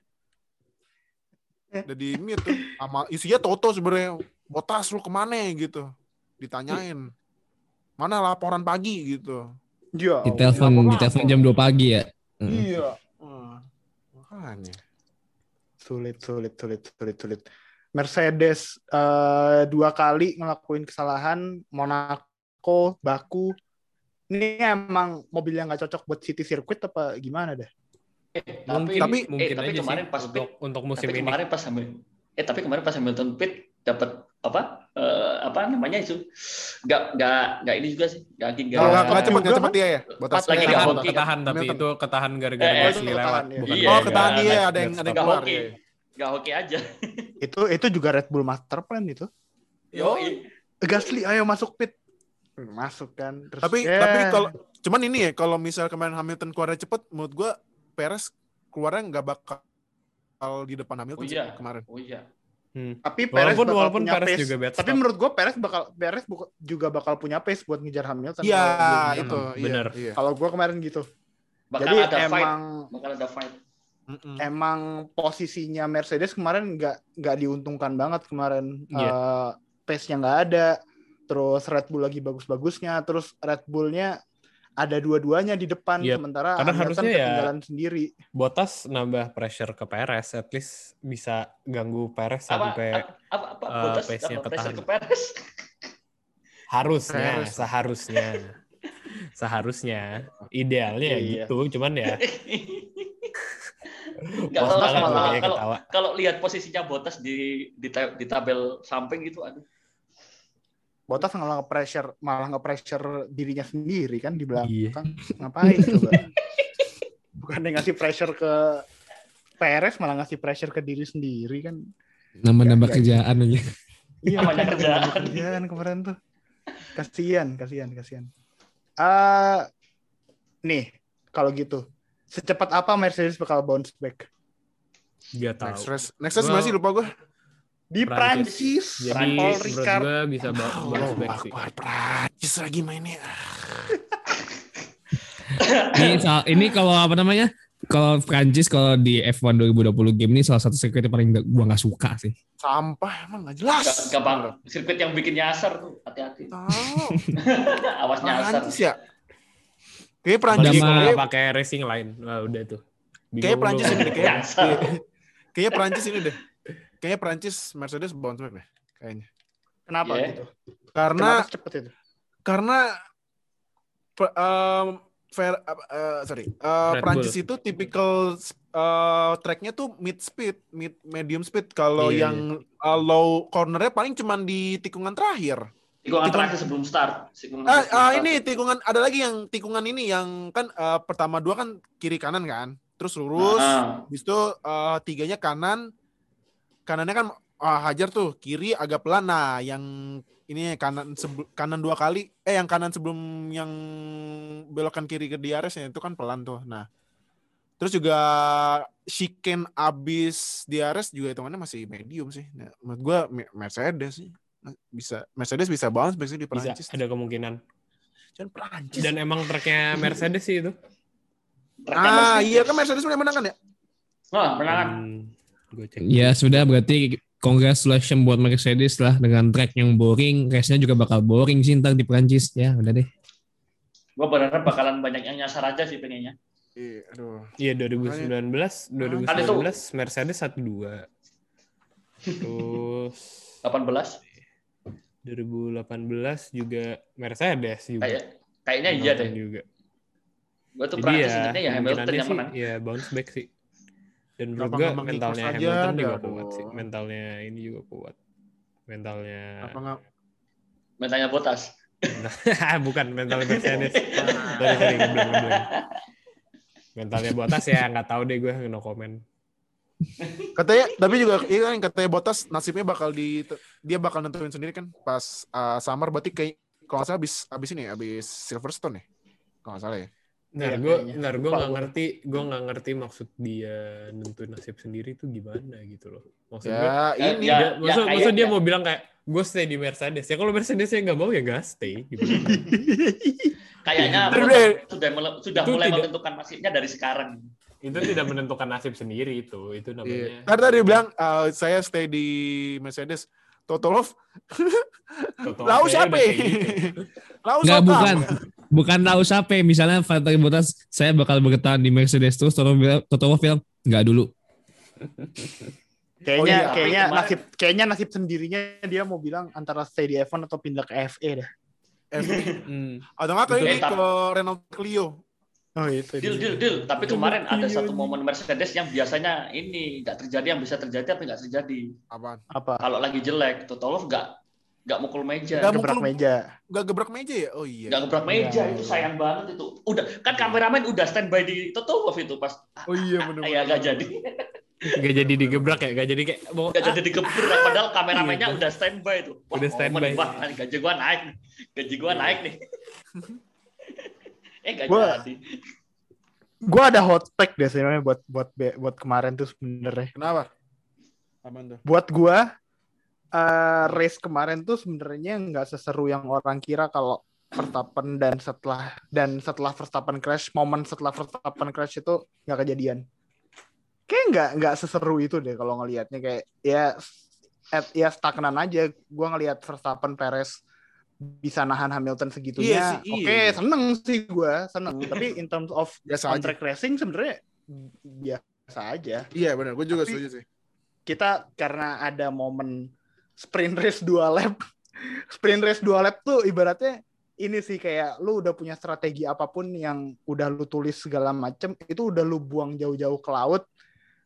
Eh. Udah di mute tuh. Sama isinya Toto sebenarnya. Botas lu ke mana gitu. Ditanyain. Mana laporan pagi gitu. Iya. di telepon di telepon jam 2 pagi ya Iya. Hmm. Makanya. Sulit, sulit, sulit, sulit, sulit. Mercedes eh, dua kali ngelakuin kesalahan, Monaco, Baku. Ini emang mobil yang nggak cocok buat city circuit apa gimana deh? Eh, Mungkin, tapi, mungkin eh, tapi aja kemarin sih pas untuk, pit, untuk musim tapi ini. kemarin pas Hamilton, eh tapi kemarin pas Hamilton pit dapat apa eh, apa namanya itu nggak nggak nggak ini juga sih nggak nggak Kalau nggak nggak cepat nggak cepat dia ya. Botas. Lagi Eh, nggak hoki. ketahan tapi Hamilton. itu ketahan gara-gara Eh, eh, Gasly itu lewat ya. bukan Iya, Oh, ketahan dia nggak- ada yang ada yang keluar. hoki nggak hoki aja Itu itu juga Red Bull master plan itu. yo Gasly ayo masuk pit. Masuk kan. Terus, Tapi ya. tapi kalau cuman ini ya kalau misal kemarin Hamilton keluarnya cepet, menurut gua Perez keluarnya nggak bakal di depan Hamilton Oh iya. kemarin. oh iya tapi Perez Walaupun bakal walaupun punya Perez pace. juga bad Tapi menurut gue Perez bakal Perez juga bakal punya pace buat ngejar Hamilton. Iya, itu. iya, Bener. Iya. Kalau gue kemarin gitu. bakal Jadi ada fight emang bakal ada fight Mm-mm. emang posisinya Mercedes kemarin nggak nggak diuntungkan banget kemarin. Iya. Eh, pace-nya nggak ada. Terus Red Bull lagi bagus-bagusnya. Terus Red Bull-nya ada dua-duanya di depan Iya, sementara karena Hamilton harusnya ya- ketinggalan sendiri. Botas nambah pressure ke Perez at least bisa ganggu Perez apa sampai apa apa, apa Bottas pace-nya pressure ketahan. ke Perez harusnya Perez. seharusnya seharusnya idealnya ya Iya. gitu cuman ya kalau kalau ketawa kalau lihat posisinya Bottas di di, di tabel samping gitu aduh Bottas malah nge-pressure malah nge-pressure dirinya sendiri kan di Iya. belakang. Ngapain coba? Bukan ngasih pressure ke Perez malah ngasih pressure ke diri sendiri kan. Nambah-nambah Ya, ya. kerjaan aja. Iya, Namanya kerjaan. kerjaan kemarin tuh. Kasihan, kasihan, kasihan. Ah, nih, kalau gitu. Secepat apa Mercedes bakal bounce back? Gak Next tahu race, next race Gua- mana sih lupa gua. Di Prancis. Prancis, jadi Paul menurut Ricard. gue bisa ba- bounce back sih Prancis lagi mainnya. Ini, soal- ini kalau apa namanya? Kalau Prancis kalau di F1 2020 game ini salah satu sirkuit yang paling gak, gua nggak suka sih. Sampah emang nggak jelas. Gak- gampang sirkuit yang bikin nyasar tuh hati-hati Tahu. awas nyasar Prancis ya. Apalagi Prancis. Kayaknya, pakai racing line wah udah tuh lu. Prancis ini Nyasar. kayaknya Prancis ini deh. Kayaknya Prancis Mercedes bounce back deh. Kayaknya. Kenapa Iya. gitu? Karena Kenapa cepet itu? karena em, fair eh, sorry eh, Red Prancis itu tipikal eh, tracknya tuh mid speed mid medium speed kalau Iya, yang eh, low cornernya paling cuman di tikungan terakhir tikungan Tikungan- terakhir sebelum start tikungan ah, sebelum ah, start. ini tikungan ada lagi yang tikungan ini yang kan eh, pertama dua kan kiri kanan kan terus lurus Ah, habis itu eh, tiganya kanan kanannya kan ah, hajar tuh kiri agak pelan. Nah yang ini kanan sebel- kanan dua kali. Eh yang kanan sebelum yang belokan kiri ke DRS ya itu kan pelan tuh. Nah terus juga chicane abis DRS juga hitungannya masih medium sih. Nah, menurut gua Me- Mercedes sih. Bisa Mercedes bisa bounce back sih di bisa Prancis ada kemungkinan. Cuman Prancis dan emang tracknya Mercedes sih itu. Ah iya kan Mercedes mulai menang kan ya. Hmm, gue cek Ya sudah berarti congratulations buat Mercedes lah dengan track yang boring, race-nya juga bakal boring sih ntar di Prancis ya udah deh. Gue berharap bakalan banyak yang nyasar aja sih pengennya. iya aduh Iya 2019, 2019 Kan itu- Mercedes 12. Terus 18. 2018 juga Mercedes juga. Kayak kayaknya iya deh. Juga. Gue tuh Jadi Prancis ya, ya Hamilton yang sih, menang. ya bounce back sih. Dan menurut gue Mang mentalnya Nikos aja? Hamilton juga Aduh. kuat sih. Mentalnya ini juga kuat. Mentalnya apa Mentalnya Bottas. bukan mentalnya Mercedes. Sorry, sorry, ngebleng, ngebleng. Mentalnya Bottas ya nggak tahu deh gue no comment. Katanya, tapi juga iya kan katanya Botas nasibnya bakal di dia bakal nentuin sendiri kan pas uh, summer berarti kayak kalau nggak salah abis abis ini ya, abis Silverstone ya kalau nggak salah ya. Ntar Iya, gue, ntar gue nggak gua. ngerti, gue nggak ngerti maksud dia nentuin nasib sendiri itu gimana gitu loh. Maksud gue, Ya Eh, ini ya. dia, maksud, kayak- maksud dia ya. mau bilang kayak gue stay di Mercedes. Ya kalau Mercedes yang nggak mau ya nggak stay. Gitu. Kayaknya sudah sudah Itu mulai tidak- menentukan nasibnya dari sekarang. itu tidak menentukan nasib sendiri itu. Itu Iya. namanya. Tadi tadi dia bilang uh, saya stay di Mercedes. Totolov, Toto lau Wolff siapa? ya? gitu. Lau siapa? bukan. Bukan tahu siapa. Misalnya Valtteri Bottas, saya bakal bertahan di Mercedes terus. Toto bilang, Toto Wolff bilang, nggak dulu. Kayaknya Oh iya, kayaknya kemarin- nasib kayaknya nasib sendirinya dia mau bilang antara stay di F1 atau pindah ke FE deh. Hmm. Atau nggak ini ke Renault Clio. Oh itu. Deal, deal, deal. Tapi kemarin ada Iya, satu iya. momen Mercedes yang biasanya ini nggak terjadi, yang bisa terjadi tapi nggak terjadi. Apaan? Apa? Kalau lagi jelek, Toto Wolff nggak nggak mukul meja, Nggak Gebrak mukul- meja. Gak gebrak meja ya? Oh iya. nggak gebrak meja. Iya, itu iya. sayang banget itu. Udah kan kameramen udah standby di Toto Wolff itu pas. Oh iya bener Ya nggak jadi, Gak jadi digebrak ya, gak jadi kayak mau nggak jadi digebrak. Padahal kameramennya Iya, udah standby tuh. Wah, Udah momen, standby. Wah, gaji gua naik, nih. gaji gua naik nih. eh nggak Gua- jadi. Gue ada hot take deh sebenarnya buat buat buat kemarin tuh sebenarnya. Kenapa? Apaan tuh? Buat gua eh race kemarin tuh sebenarnya nggak seseru yang orang kira kalau Verstappen dan setelah dan setelah Verstappen crash, momen setelah Verstappen crash itu nggak kejadian. Kayak nggak nggak seseru itu deh kalau ngelihatnya kayak ya at, ya stagnan aja. Gua ngelihat Verstappen Perez bisa nahan Hamilton segitunya. Iya sih, iya. Oke, seneng sih gua, seneng. Tapi in terms of Biasa on aja. track racing sebenarnya biasa aja Iya benar, gue juga Tapi- setuju sih. kita karena ada momen sprint race dua lap sprint race dua lap tuh ibaratnya ini sih kayak lu udah punya strategi apa pun yang udah lu tulis segala macem itu udah lu buang jauh-jauh ke laut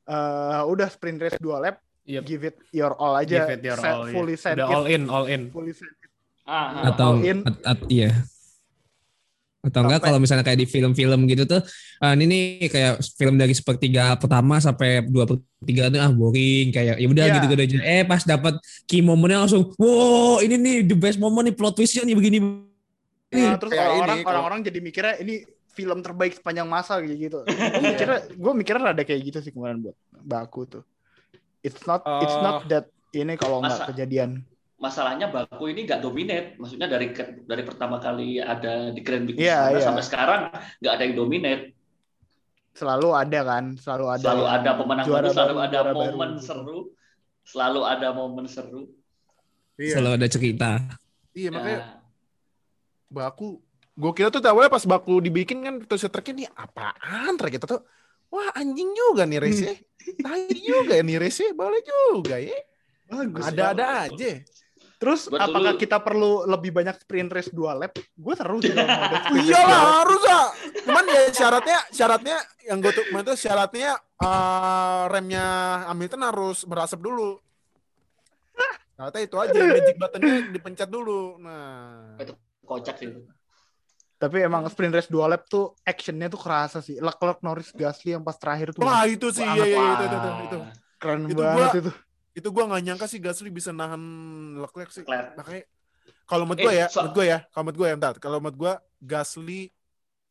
Eh, udah sprint race dua lap Yep. give it your all aja Give it your set- all, fully set Udah all in, all in. fully set Ah, ah. Atau, all in. at- at- iya. Atau enggak kalau misalnya kayak di film-film gitu tuh, ah, ini nih kayak film dari sepertiga pertama sampai dua per tiga tuh ah boring kayak ya udah Iya. gitu gitu aja. Eh pas dapat key momennya langsung, wow ini nih the best moment nih plot twistnya nih begini. Nah, terus orang-orang kalau- orang-orang jadi mikirnya ini film terbaik sepanjang masa gitu gitu. gue mikirnya gue mikirnya ada kayak gitu sih kemarin buat baku tuh. It's not it's Oh. not that ini kalau nggak kejadian. Masalahnya Baku ini nggak dominate. Maksudnya dari dari pertama kali ada di Grand Prix sana iya. sampai sekarang nggak ada yang dominate. Selalu ada kan, selalu ada. Selalu ada pemenang juara baru, selalu baru, ada momen baru. seru, selalu ada momen seru. Iya. Selalu ada cerita. Iya makanya Nah, baku. Gue kira tuh awalnya pas baku dibikin kan terus truknya nih apaan truk kita tuh. Wah anjing juga nih race. Tai juga nih race. Boleh juga ya. Bagus. Ada-ada aja. Terus Betul. apakah kita perlu lebih banyak sprint race dua lap? Gue seru sih kalau mau Oh iyalah harus ah. Cuman ya syaratnya syaratnya yang gue tuh tuh syaratnya eh, remnya Hamilton harus berasap dulu. Syaratnya itu aja magic buttonnya dipencet dulu. Nah. kocak sih. Tapi emang sprint race dua lap tuh actionnya tuh kerasa sih. Leclerc, Norris, Gasly yang pas terakhir tuh Wah itu sih iya iya itu itu itu. itu. keren itu banget gua- itu. Itu gue nggak nyangka sih Gasly bisa nahan Leclerc sih. Leclerc. Makanya kalau menurut Eh, gue ya, so- menurut gue ya, kalau menurut gue ya, entar, kalau menurut gue Gasly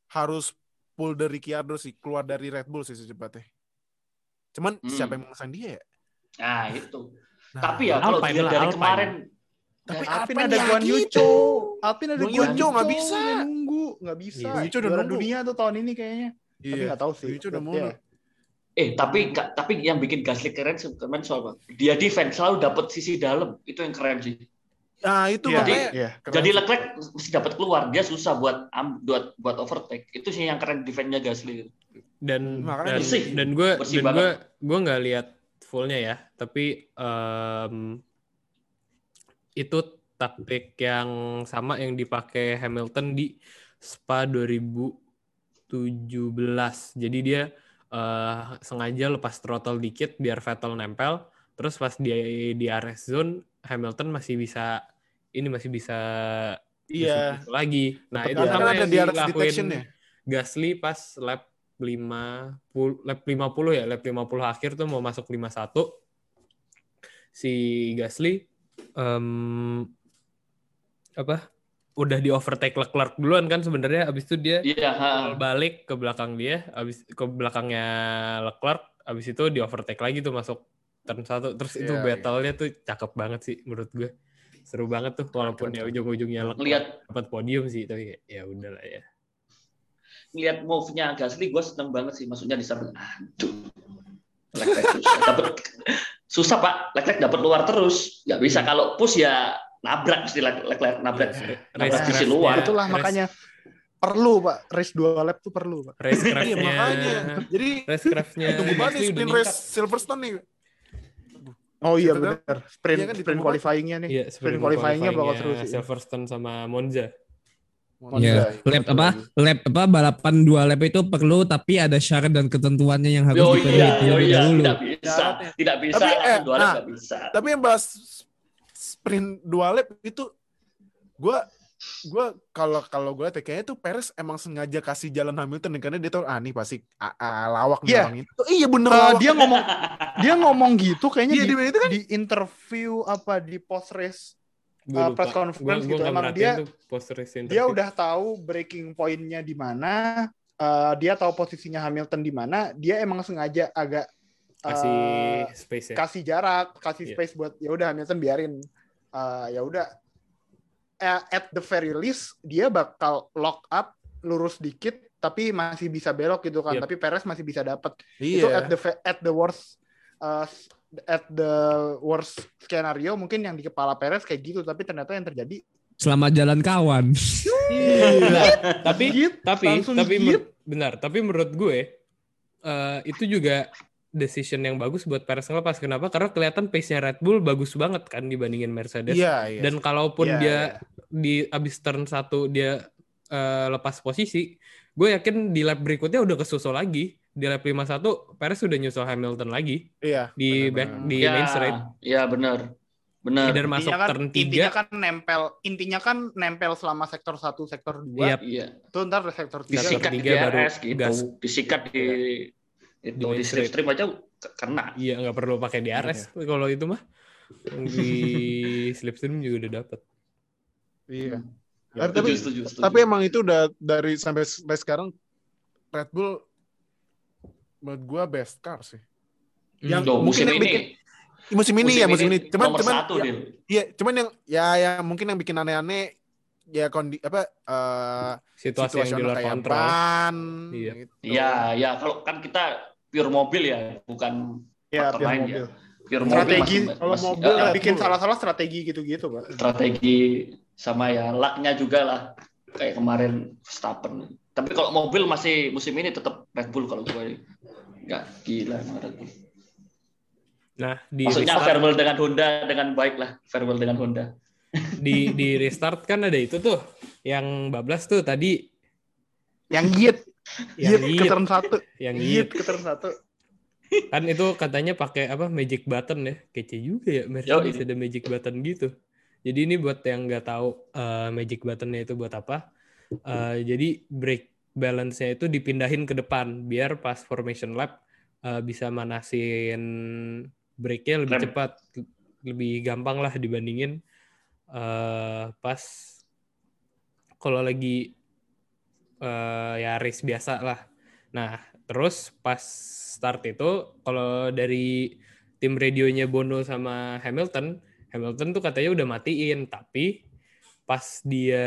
harus pull dari Ricciardo sih, keluar dari Red Bull sih secepatnya. Cuman Hmm. siapa yang memesan dia ya? Nah itu. Nah, Tapi ya kalau Alpine lah, dari Alpine. kemarin, tapi Alpin Alpine ada ya Guan gitu. Yucho. Alpin ada Guan Yucho nggak bisa. Udah nunggu, nggak bisa. Iya, Yucho udah nunggu. dunia tuh tahun ini kayaknya. Tapi Iya. nggak tahu sih. Udah ya. Eh tapi tapi yang bikin Gasly keren kemarin soal apa? Dia defense selalu dapat sisi dalam. Itu yang keren sih. Nah itu Iya, makanya iya. keren Jadi. Leclerc mesti dapat keluar. Dia susah buat am- buat buat overtake. Itu sih yang keren defense-nya Gasly. dan Makanya dan, bersih. dan gue Bersih dan banget. gue gue nggak lihat fullnya ya tapi em, itu taktik yang sama yang dipakai Hamilton di Spa 2017 jadi dia eh, sengaja lepas throttle dikit biar Vettel nempel terus pas dia di RS zone Hamilton masih bisa ini masih bisa Iya. lagi nah Tapi itu kan sama ada yang di dilakuin ya. Gasly pas lap 50 lap 50 ya, lap 50 akhir tuh mau masuk 51. Si Gasly em, apa? Udah di overtake Leclerc duluan kan sebenarnya abis itu dia Iya, ha. balik ke belakang dia, abis ke belakangnya Leclerc, abis itu di overtake lagi tuh masuk turn satu. Terus itu Iya, battle-nya tuh cakep banget sih menurut gue. Seru banget tuh walaupun ya ujung-ujungnya Ngelihat dapat podium sih tapi kayak, ya udahlah ya. ngelihat move-nya Gasly gue seneng banget sih. Maksudnya di samping aduh. Leclerc susah dapat susah Pak. Leclerc dapat luar terus. Nggak bisa kalau push ya nabrak mesti Lec- Leclerc nabrak. Race Nabrak sisi luar. Itulah race- makanya perlu pak race dua lap tuh perlu pak Iya Racecraft-nya makanya. Jadi Racecraft-nya tunggu banget nih sprint race Silverstone nih. oh iya Siapa tahu? benar sprint Iya kan, sprint qualifyingnya nih Iya, sprint qualifyingnya bakal seru sih Silverstone sama Monza. Monza, Ya, iya, lap apa? Lap apa balapan dua lap itu perlu tapi ada syarat dan ketentuannya yang harus Oh dipenuhi iya, oh terlebih iya, dahulu. tidak bisa, tidak bisa, Tapi, eh, dua lap nah, nggak bisa. Tapi yang bahas sprint dua lap itu gua gua kalau kalau gue kayaknya tuh Perez emang sengaja kasih jalan Hamilton karena dia tahu ah nih pasti ah, ah, lawak nih Iya. orang itu. Iya bener lawak. dia ngomong dia ngomong gitu kayaknya Iya, di, di- itu kan- di interview apa di post race Uh, press conference Gua- gua gitu. Emang dia- dia udah tahu breaking pointnya di mana eh, dia tahu posisinya Hamilton di mana dia emang sengaja agak kasih space ya. kasih jarak kasih Iya. space buat ya udah Hamilton biarin Eh, ya udah. Eh, at the very least dia bakal lock up lurus dikit tapi masih bisa belok gitu kan. Yep. tapi Perez masih bisa dapat Iya. itu at the fa- at the worst uh, at the worst skenario mungkin yang di kepala Perez kayak gitu. Tapi ternyata yang terjadi Selamat jalan kawan. tapi Git, tapi tapi menur- benar. Tapi menurut gue eh, itu juga decision yang bagus buat Perez ngelepas kenapa karena kelihatan pace-nya Red Bull bagus banget kan dibandingin Mercedes Iya, iya. dan kalaupun Iya, dia iya. di abis turn satu dia eh, lepas posisi gue yakin di lap berikutnya udah kesusul lagi di lap 51 Perez sudah nyusul Hamilton lagi iya. di benar-benar. back di ya, main straight ya benar, benar. either masuk intinya kan, turn intinya 3 kan nempel intinya kan nempel selama sektor 1 sektor 2 Iya. Iya, itu ntar sektor 3 Sektor disikat di tiga baru gitu, gas. disikat di itu Di di slipstream aja ke- kena. iya nggak perlu pakai DRS kalau itu mah di slipstream juga udah dapet Iya. Ya, Tapi- setuju, setuju, setuju. Tapi emang itu udah dari sampai sampai sekarang Red Bull menurut gua best car sih. Yang Tuh, mungkin musim yang ini, bikin musim ini ya musim ini. Cuman nomor cuman satu ya. Iya, cuman yang ya yang mungkin yang bikin aneh-aneh ya kondi apa eh situasi yang di luar kontrol ban Iya. gitu. Iya, ya kalau kan kita pure mobil ya, bukan ya faktor biar lain mobil ya. Pure Strategi, mobil kalau masih, mobil eh, yang Red bikin Bull. salah-salah strategi gitu-gitu pak strategi sama ya lucknya juga lah kayak kemarin Verstappen. Tapi kalau mobil masih musim ini tetap Red Bull kalau gue nggak gila sama Red Bull. nah di Maksudnya restart, farewell dengan Honda dengan baik lah, farewell dengan Honda. di di restart kan ada itu tuh yang bablas tuh tadi yang git yang git ke Yeet, turn 1 yang Yeet. ke turn 1 kan itu katanya pakai apa magic button ya. Kece juga ya Mercedes Yoi. ada magic button gitu. Jadi ini buat yang nggak tahu eh, magic buttonnya itu buat apa? Eh, jadi brake balance-nya itu dipindahin ke depan biar pas formation lap eh, bisa manasin brake-nya lebih Rem. cepat lebih gampang lah dibandingin eh, pas kalau lagi eh, ya race biasa lah. Nah terus pas start itu kalau dari tim radionya Bono sama Hamilton Hamilton tuh katanya udah matiin tapi pas dia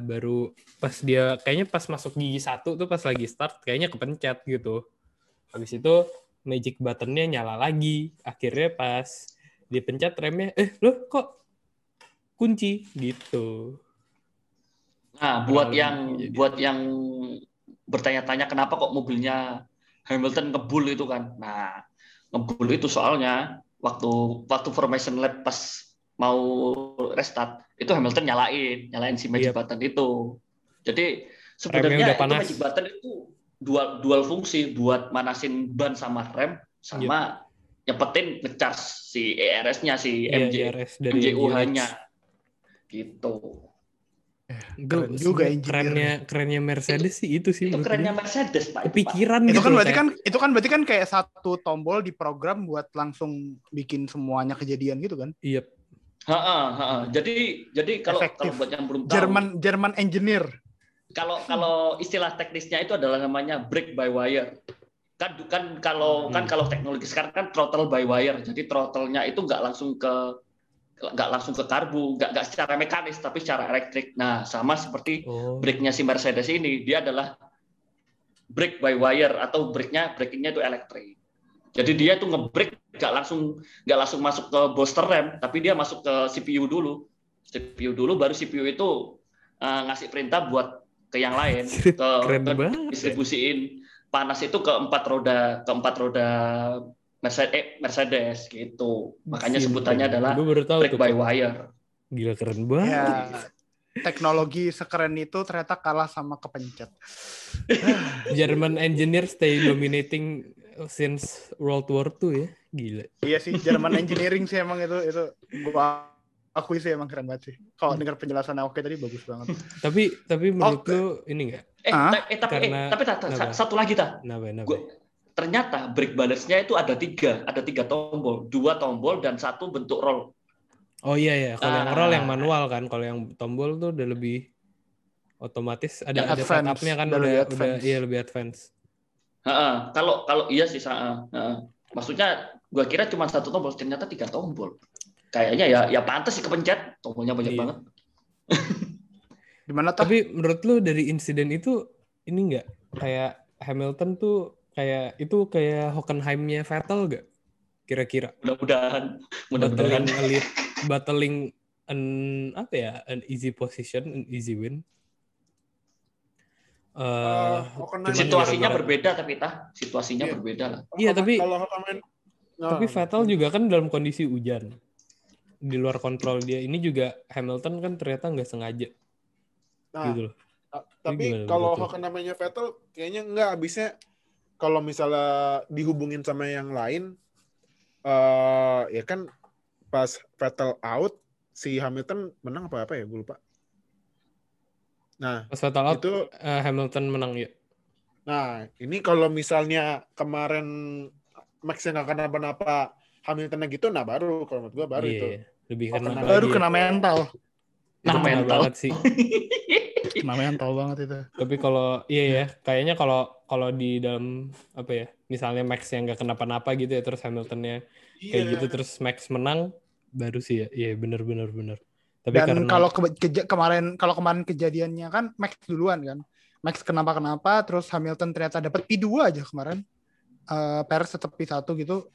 baru pas dia kayaknya pas masuk gigi satu tuh pas lagi start kayaknya kepencet gitu. Habis itu magic buttonnya nyala lagi. Akhirnya pas dipencet remnya eh loh kok kunci? Gitu Nah, buat yang jadi. buat yang bertanya-tanya kenapa kok mobilnya Hamilton ngebul itu kan. Nah, ngebul itu soalnya waktu waktu formation lap pas mau restart itu Hamilton nyalain, nyalain si magic Yep. button itu. Jadi sebenarnya itu magic button itu dual dual fungsi buat manasin ban sama rem sama nyepetin ngecharge si ERS-nya si Iya, MJ dari MJUH-nya. Gitu. Itu Keren juga kerennya kerennya Mercedes sih itu sih Itu kerennya. Mercedes, Pak. kepikiran itu gitu kan loh, berarti kayak- kan itu kan berarti kan kayak satu tombol di program buat langsung bikin semuanya kejadian gitu kan iya ha-ha. Jadi jadi kalau Efektif. kalau buat yang belum tahu, Jerman Jerman engineer kalau kalau istilah teknisnya itu adalah namanya brake by wire. Kan kan kalau kan Hmm. kalau teknologi sekarang kan throttle by wire. Jadi throttle-nya itu nggak langsung ke nggak langsung ke karbu, nggak nggak secara mekanis tapi secara elektrik. Nah, sama seperti oh brake-nya si Mercedes ini, dia adalah brake by wire atau brake-nya itu elektrik. Jadi dia tuh ngebrake nggak langsung nggak langsung masuk ke booster rem, tapi dia masuk ke CPU dulu. CPU dulu, baru CPU itu uh, ngasih perintah buat ke yang lain, ke, Keren ke banget. distribusiin panas itu ke empat roda ke empat roda Mercedes, eh, Mercedes gitu. Makanya sebutannya adalah tuh. by wire. Gila keren banget. Ya, teknologi sekeren itu ternyata kalah sama kepencet. German engineer stay dominating since World War II ya. Gila. Iya sih, German engineering sih emang itu itu gua akui sih emang keren banget sih. Kalau dengar penjelasannya oke tadi bagus banget. Tapi tapi menurut Oke. lu ini enggak? Eh, Hah? ta- eh, tapi eh, Karena- tapi ta- ta- satu lagi ta. Kenapa kenapa? Gua- Ternyata brake balance-nya itu ada tiga, ada tiga tombol, dua tombol dan satu bentuk roll. Oh iya ya, kalau yang Ah. roll yang manual kan, kalau yang tombol tuh udah lebih otomatis ada Yang ada setupnya kan udah udah lebih udah advance. iya lebih advance. Heeh, kalau kalau iya sih, sa- heeh. maksudnya gua kira cuma satu tombol, ternyata tiga tombol. Kayaknya ya ya pantas sih kepencet, tombolnya banyak Iya. banget. Gimana? Tapi menurut lu dari insiden itu ini enggak kayak Hamilton tuh kayak itu kayak Hockenheimnya Vettel gak? Kira-kira Mudah-mudahan, mudah-mudahan. battling elite, battling an apa ya an easy position, an easy win. Hockenheim- cuman Situasinya berbeda tapi tah, situasinya Iya. berbeda lah. Iya, tapi- kalau Hockenheim Tapi Nah, Vettel juga kan dalam kondisi hujan. Di luar kontrol dia. Ini juga Hamilton kan ternyata nggak sengaja nah, gitu loh. tapi kalau? Hockenheimnya Vettel kayaknya enggak habisnya kalau misalnya dihubungin sama yang lain eh ya kan pas Vettel out si Hamilton menang apa apa ya gue lupa. Nah, Pas Vettel out, itu eh, Hamilton menang ya. Nah, ini kalau misalnya kemarin Max yang nggak kenapa-napa Hamiltonnya gitu, nah baru kalau menurut gua baru Iya, itu. Lebih Oh, kena kena. lagi Baru kena mental. Nah, kena mental. banget sih. Kena mental banget itu. Tapi kalau iya ya, kayaknya kalau kalau di dalam apa ya, misalnya Max yang nggak kenapa-napa gitu ya, terus Hamiltonnya kayak Iya. gitu, terus Max menang, baru sih ya. Iya bener-bener bener. Tapi Dan karena kalau ke- keja- kemarin kalau kemarin kejadiannya kan Max duluan kan. Max kenapa-kenapa terus Hamilton ternyata dapat P2 aja kemarin. Eh Perez tetap P1 gitu.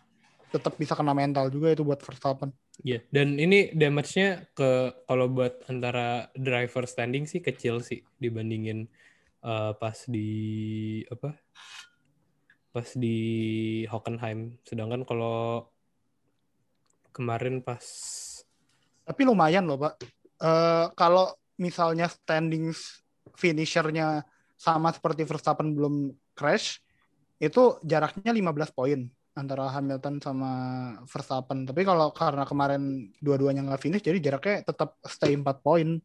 Tetap bisa kena mental juga itu buat Verstappen. Iya, dan ini damage-nya ke kalau buat antara driver standing sih kecil sih dibandingin eh, pas di apa? Pas di Hockenheim. Sedangkan kalau kemarin pas Tapi lumayan loh, Pak. Eh kalau misalnya standing finishernya sama seperti Verstappen belum crash, itu jaraknya 15 poin antara Hamilton sama Verstappen. Tapi kalau karena kemarin dua-duanya nggak finish, jadi jaraknya tetap stay 4 poin.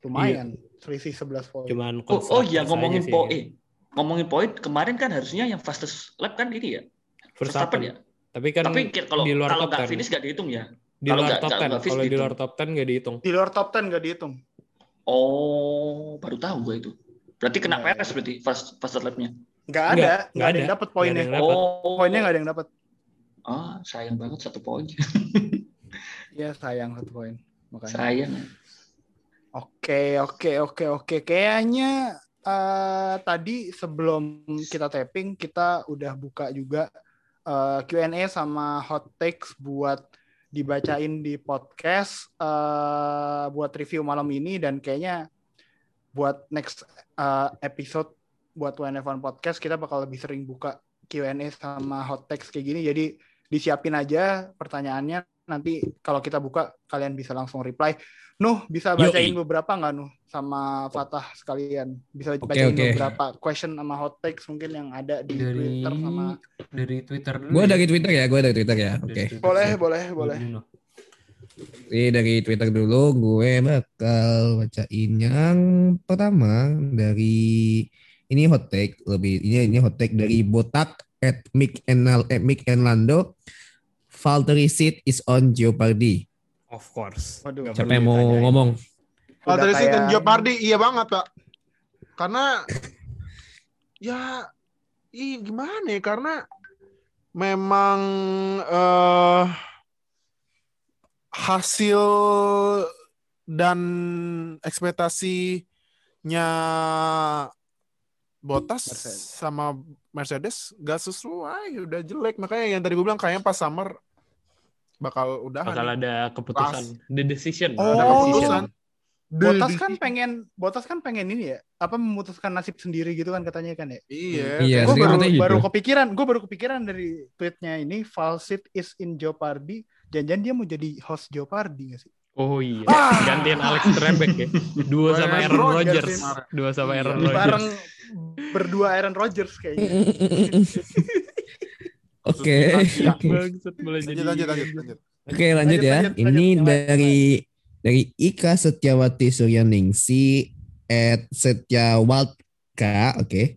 Lumayan, selisih 11 poin. cuman Oh, oh iya ngomongin poin, eh, ngomongin poin kemarin kan harusnya yang fastest lap kan ini ya, Verstappen. ya. Tapi kan Tapi kalau di luar kalau top nggak 10. finish nggak dihitung ya. di kalau luar nggak- top nggak- 10. nggak finish Kalau di dihitung. luar top 10 nggak dihitung. Di luar top 10 nggak dihitung. Oh, baru tahu gue itu. Berarti kena Iya, Perez berarti fast fast lap-nya. Nggak Nggak, ada, nggak nggak ada yang dapat poinnya. yang. Oh, Poinnya nggak ada yang dapat. Ah, sayang banget satu poin. Iya sayang satu poin. Makanya. sayang. Oke, oke, oke, oke. Kayaknya eh, tadi sebelum kita tapping kita udah buka juga eh, Q&A sama hot takes buat dibacain di podcast eh, buat review malam ini dan kayaknya buat next eh, episode buat WNF1 podcast kita bakal lebih sering buka Q&A sama hot takes kayak gini. Jadi disiapin aja pertanyaannya nanti kalau kita buka kalian bisa langsung reply. Nuh, bisa Yoi. bacain beberapa nggak Nuh sama Fatah sekalian? Bisa Oke, bacain oke. beberapa question sama hot takes mungkin yang ada di Dari Twitter sama dari Twitter dulu. Gue ya. dari Twitter ya, gue dari Twitter ya. Oke. Twitter boleh, boleh, boleh. Dulu. Jadi dari Twitter dulu, gue bakal bacain yang pertama dari ini hot take lebih ini ini hot take dari Botak at Mick Enal at Mick Enlando. Valtteri seat is on jeopardy. Of course. Waduh. Siapa yang mau ditanyain. ngomong? Dari situ kayak- Jeopardy iya banget pak. Karena ya, ih gimana ya? Karena memang eh hasil dan ekspektasinya Botas Mercedes. sama Mercedes gak sesuai, udah jelek. Makanya yang tadi gue bilang kayaknya pas summer bakal udah Bakal ada keputusan. The decision. Oh, ada decision. keputusan. Botas kan pengen Botas kan pengen ini ya apa memutuskan nasib sendiri gitu kan katanya kan ya Iya. Iya, gue sering baru, katanya gitu. baru kepikiran gue baru kepikiran dari tweetnya ini Falsit is in Jeopardy jangan-jangan dia mau jadi host Jeopardy gak sih Oh iya, Ah. gantian Alex Trebek ya. Dua sama Aaron Aaron Rodgers. Dua sama Iya. Aaron Rodgers. bareng berdua Aaron Rodgers kayaknya Oke. Oke. Boleh jadi. Lanjut, lanjut, lanjut, lanjut. Oke lanjut ya. Lanjut, lanjut, Ini lanjut. dari dari Ika Setiawati Suryaningsi at Setiawalka. Oke.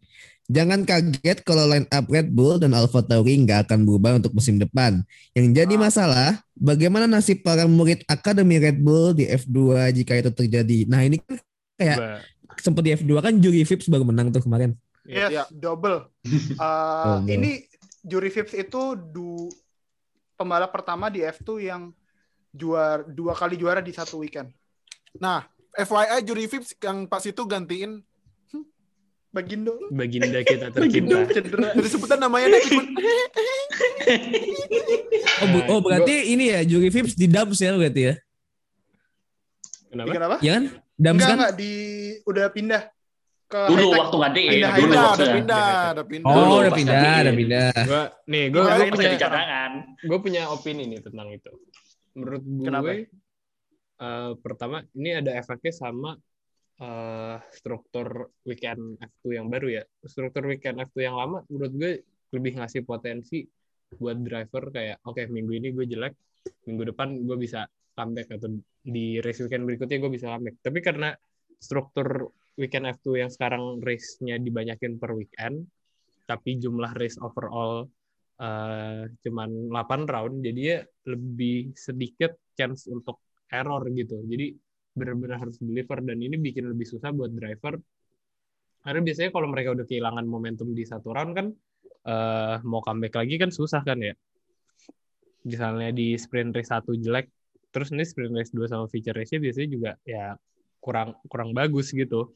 Jangan kaget kalau line up Red Bull dan Alfa Tauri nggak akan berubah untuk musim depan. Yang jadi Ah. masalah, bagaimana nasib para murid Akademi Red Bull di F2 jika itu terjadi? Nah ini kan kayak Ba- sempat di F2 kan Juri Vips baru menang tuh kemarin. yes Iya. double Uh, Double. ini juri Vips itu du pembalap pertama di F2 yang juara dua kali juara di satu weekend Nah, FYI juri Vips yang pas itu gantiin Bagindo Baginda kita Bagindo tercinta. cedera dari sebutan namanya cuma Oh, bu- oh berarti ini ya Juri Vips di Dubs ya berarti ya? Kenapa? kenapa Iya kan? Dubs enggak kan? enggak di udah pindah ke Dulu waktu ngade Pindah, dulu pindah, udah ya. pindah, udah pindah. Oh, udah pindah, udah pindah. Gua nih gue Gua gue ini punya jadi cadangan. gue punya opini nih tentang itu. Menurut gue Kenapa? eh, pertama ini ada efeknya sama eh, struktur weekend F2 yang baru ya. Struktur weekend F2 yang lama menurut gue lebih ngasih potensi buat driver kayak oke minggu ini gue jelek, minggu depan gue bisa comeback atau di race weekend berikutnya gue bisa comeback. Tapi karena struktur weekend F2 yang sekarang race-nya dibanyakin per weekend, tapi jumlah race overall eh, cuman 8 round, jadi ya lebih sedikit chance untuk error gitu. Jadi benar-benar harus deliver dan ini bikin lebih susah buat driver. Karena biasanya kalau mereka udah kehilangan momentum di satu round kan eh, mau comeback lagi kan susah kan ya. Misalnya di sprint race satu jelek, terus ini sprint race 2 sama feature race-nya biasanya juga ya kurang kurang bagus gitu.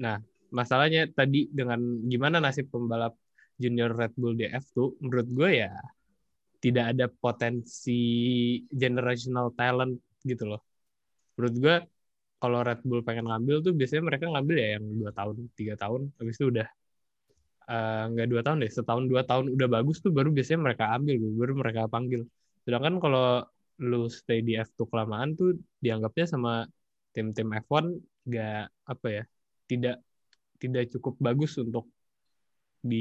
Nah, masalahnya tadi dengan gimana nasib pembalap junior Red Bull di F2, menurut gue ya tidak ada potensi generational talent gitu loh. Menurut gue kalau Red Bull pengen ngambil tuh biasanya mereka ngambil ya yang dua tahun, tiga tahun, habis itu udah eh, nggak dua tahun deh, setahun dua tahun udah bagus tuh baru biasanya mereka ambil, baru mereka panggil. Sedangkan kalau lu stay di F2 kelamaan tuh dianggapnya sama tim-tim F1 nggak apa ya, tidak tidak cukup bagus untuk di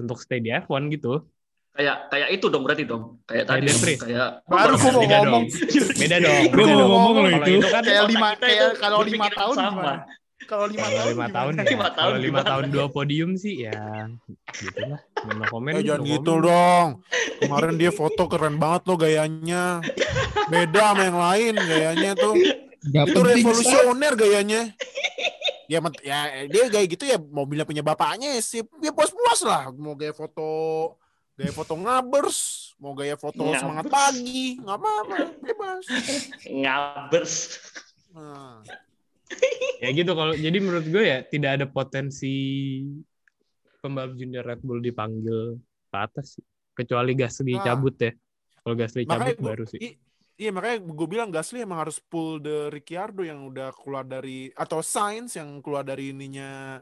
untuk stay di F1 gitu. Kayak kayak itu dong berarti dong. Kayak tadi Race. kayak baru gue mau ngomong Beda dong. Gua beda mau dong. ngomong loh itu. itu kan kayak lima kayak kalau lima berpikiran tahun sama. kalau lima tahun lima tahun Lima ya, tahun kalau lima tahun dua podium sih ya gitu lah comment Eh jangan gitu dong. Kemarin dia foto keren banget loh gayanya. Beda sama yang lain gayanya tuh. Gak Itu revolusioner gayanya. Ya, ya dia gaya gitu ya mobilnya punya bapaknya sih. Ya puas-puas lah. Mau gaya foto gaya foto ngabers, mau gaya foto Ngabers. semangat pagi, nggak apa-apa, bebas. ngabers. Nah, ya gitu kalau jadi menurut gue ya tidak ada potensi pembalap junior Red Bull dipanggil ke atas sih kecuali Gasly Nah. cabut ya kalau Gasly makanya cabut baru sih i- iya makanya gue bilang Gasly emang harus pull the Ricciardo yang udah keluar dari atau Sainz yang keluar dari ininya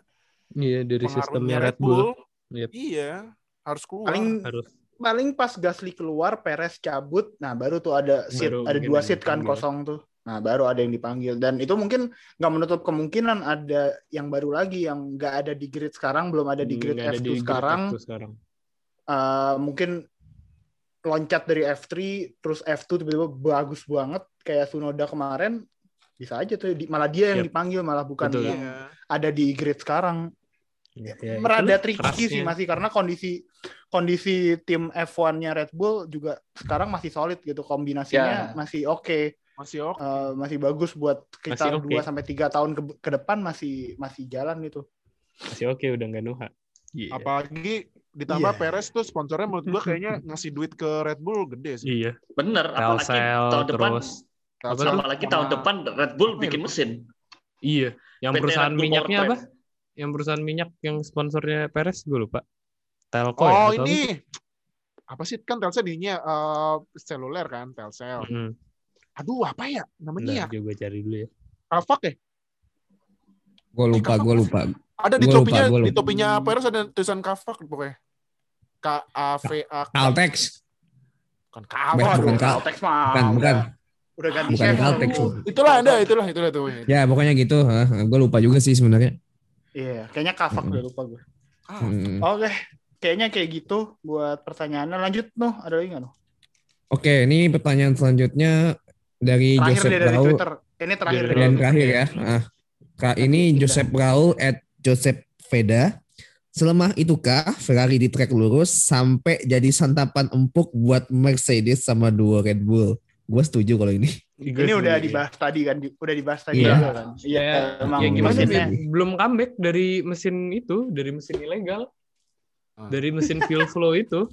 iya dari sistemnya Red Bull, Yep. Iya, harus keluar. paling harus. paling pas Gasly keluar Perez cabut. Nah baru tuh ada seat Baru ada dua seat kan kosong tuh. Nah baru ada yang dipanggil. Dan itu mungkin nggak menutup kemungkinan ada yang baru lagi yang nggak ada di grid sekarang belum ada di grid nggak ada F2 di grid sekarang. F2 sekarang. Eh, mungkin loncat dari F3 terus F2 tiba-tiba bagus banget kayak Sunoda kemarin. Bisa aja tuh di- malah dia yang Yep. dipanggil malah bukan Betul. yang Iya. ada di grid sekarang Ya, ya, merada tricky kerasnya. sih masih karena kondisi kondisi tim F1-nya Red Bull juga sekarang masih solid gitu kombinasinya Ya. masih oke Masih oke. Eh, masih bagus buat oke. 2 sampai 3 tahun ke, ke depan masih masih jalan gitu. masih oke udah nggak nuha Iya. Apalagi ditambah Iya. Perez tuh sponsornya menurut gua kayaknya ngasih duit ke Red Bull gede sih. iya Bener, apalagi Telcel tahun depan terus apalagi tahun depan Red Bull bikin mesin. iya yang PT perusahaan minyaknya Power apa. Yang perusahaan minyak yang sponsornya Perez gue lupa Telco ya Oh atau apa? ini apa sih kan Telcel dinya eh, seluler kan Telcel. Mm-mm. Aduh apa ya namanya ya? Bentar, juga cari dulu ya Kavak ya? Gue lupa, gue lupa. Ada di Gua lupa, topinya, gua di lupa. topinya Perez ada tulisan Kavak pokoknya. K A V A K. Caltex. Bukan Kavak. bukan Cal- Caltex mah Bukan, udah- bukan. Udah ganti Bukan. Caltex. Itulah ada, itulah, itulah tuh. Ya pokoknya gitu. Gue lupa juga sih sebenarnya. Iya, kayaknya kafak udah lupa gue. Ah, Hmm. Oke, kayaknya kayak gitu buat pertanyaannya. Lanjut noh, ada lagi nggak noh? Oke, ini pertanyaan selanjutnya dari Terakhir Joseph dari Raul. Twitter. Ini terakhir Dari Dan terakhir ya. Ah. Kak ini. Joseph Raul at Joseph Veda. Selemah itukah Ferrari di trek lurus sampai jadi santapan empuk buat Mercedes sama dua Red Bull? Gue setuju kalau ini. Ini udah dibahas tadi kan, udah dibahas tadi Iya. juga kan. Iya, Ya, emang ya gimana mesinnya. nih? Belum comeback dari mesin itu, dari mesin ilegal, Ah. dari mesin fuel flow itu.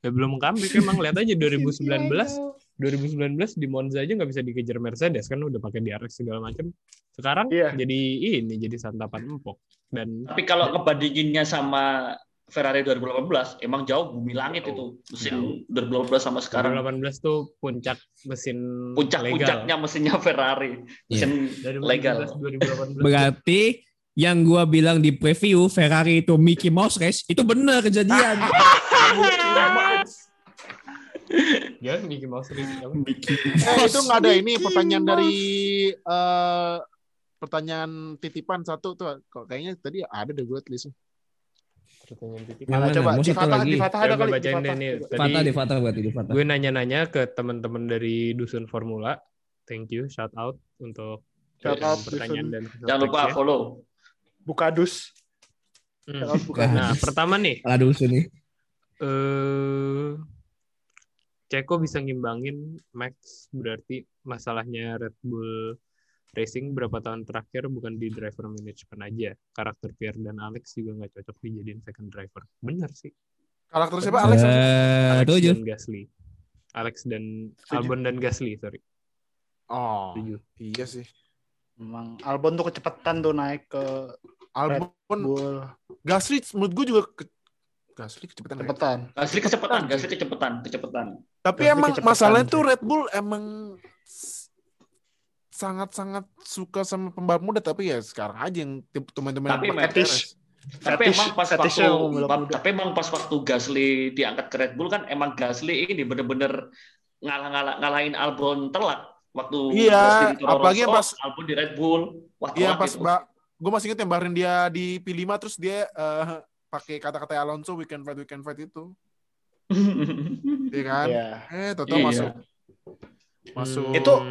Ya belum comeback emang lihat aja 2019 2019 di Monza aja nggak bisa dikejar Mercedes kan udah pakai DRS segala macam. Sekarang Iya. jadi ini jadi santapan empuk dan Tapi kalau ngebandinginnya sama Ferrari 2018, emang jauh bumi langit itu mesin 2018 sama sekarang. 2018 tuh puncak mesin legal. Puncak-puncaknya mesinnya Ferrari, mesin Dari legal. 2018 Berarti yang gua bilang di preview Ferrari itu Mickey Mouse race itu benar kejadian. ya Mickey Mouse Race, apa? Eh, itu nggak ada ini pertanyaan dari eh pertanyaan titipan satu tuh. Kok kayaknya tadi ada deh gue tulisnya. Pertanyaan titik. Yang Mana coba satu Fatah, lagi? di Fatah Ya, ada kali. bacain deh Fatah nih. Tadi Fatah di Fatah berarti di Fatah. gue nanya-nanya ke teman-teman dari Dusun Formula. Thank you, shout out untuk Shout out pertanyaan Dusun. dan Jangan lupa feedback-nya. follow. Bukadus. Hmm. Bukadus. Nah, pertama nih, Salah dulu nih. eh Ceko bisa ngimbangin Max berarti masalahnya Red Bull Racing berapa tahun terakhir bukan di driver management aja. Karakter Pierre dan Alex juga nggak cocok dijadiin second driver. Benar sih. Karakter siapa Alex? Eh, Alex setuju. dan Gasly. Alex dan Setuju. Albon dan Gasly, sorry. Oh, Setuju. iya sih. Emang Albon tuh kecepatan tuh naik ke Albon Bull. Gasly menurut gue juga ke... Gasly kecepatan. ya? Kecepatan. Gasly kecepatan, Gasly kecepatan, kecepatan. Tapi Gasly emang kecepatan masalahnya tuh Red Bull emang sangat-sangat suka sama pembalap muda tapi ya sekarang aja yang teman-teman Tapi fetish. Tapi Fetish- emang pas waktu tapi emang pas waktu Gasly diangkat ke Red Bull kan emang Gasly ini bener-bener ngalah-ngalah ngalahin Albon telak waktu Iya, apalagi Rosso, pas- Albon di Red Bull. Wah, Iya pas mbak, gue masih inget yang barin dia di P5 terus dia eh, pakai kata-kata Alonso weekend fight weekend fight itu, iya kan? Iya. Eh, total Iya. masuk masuk. Itu-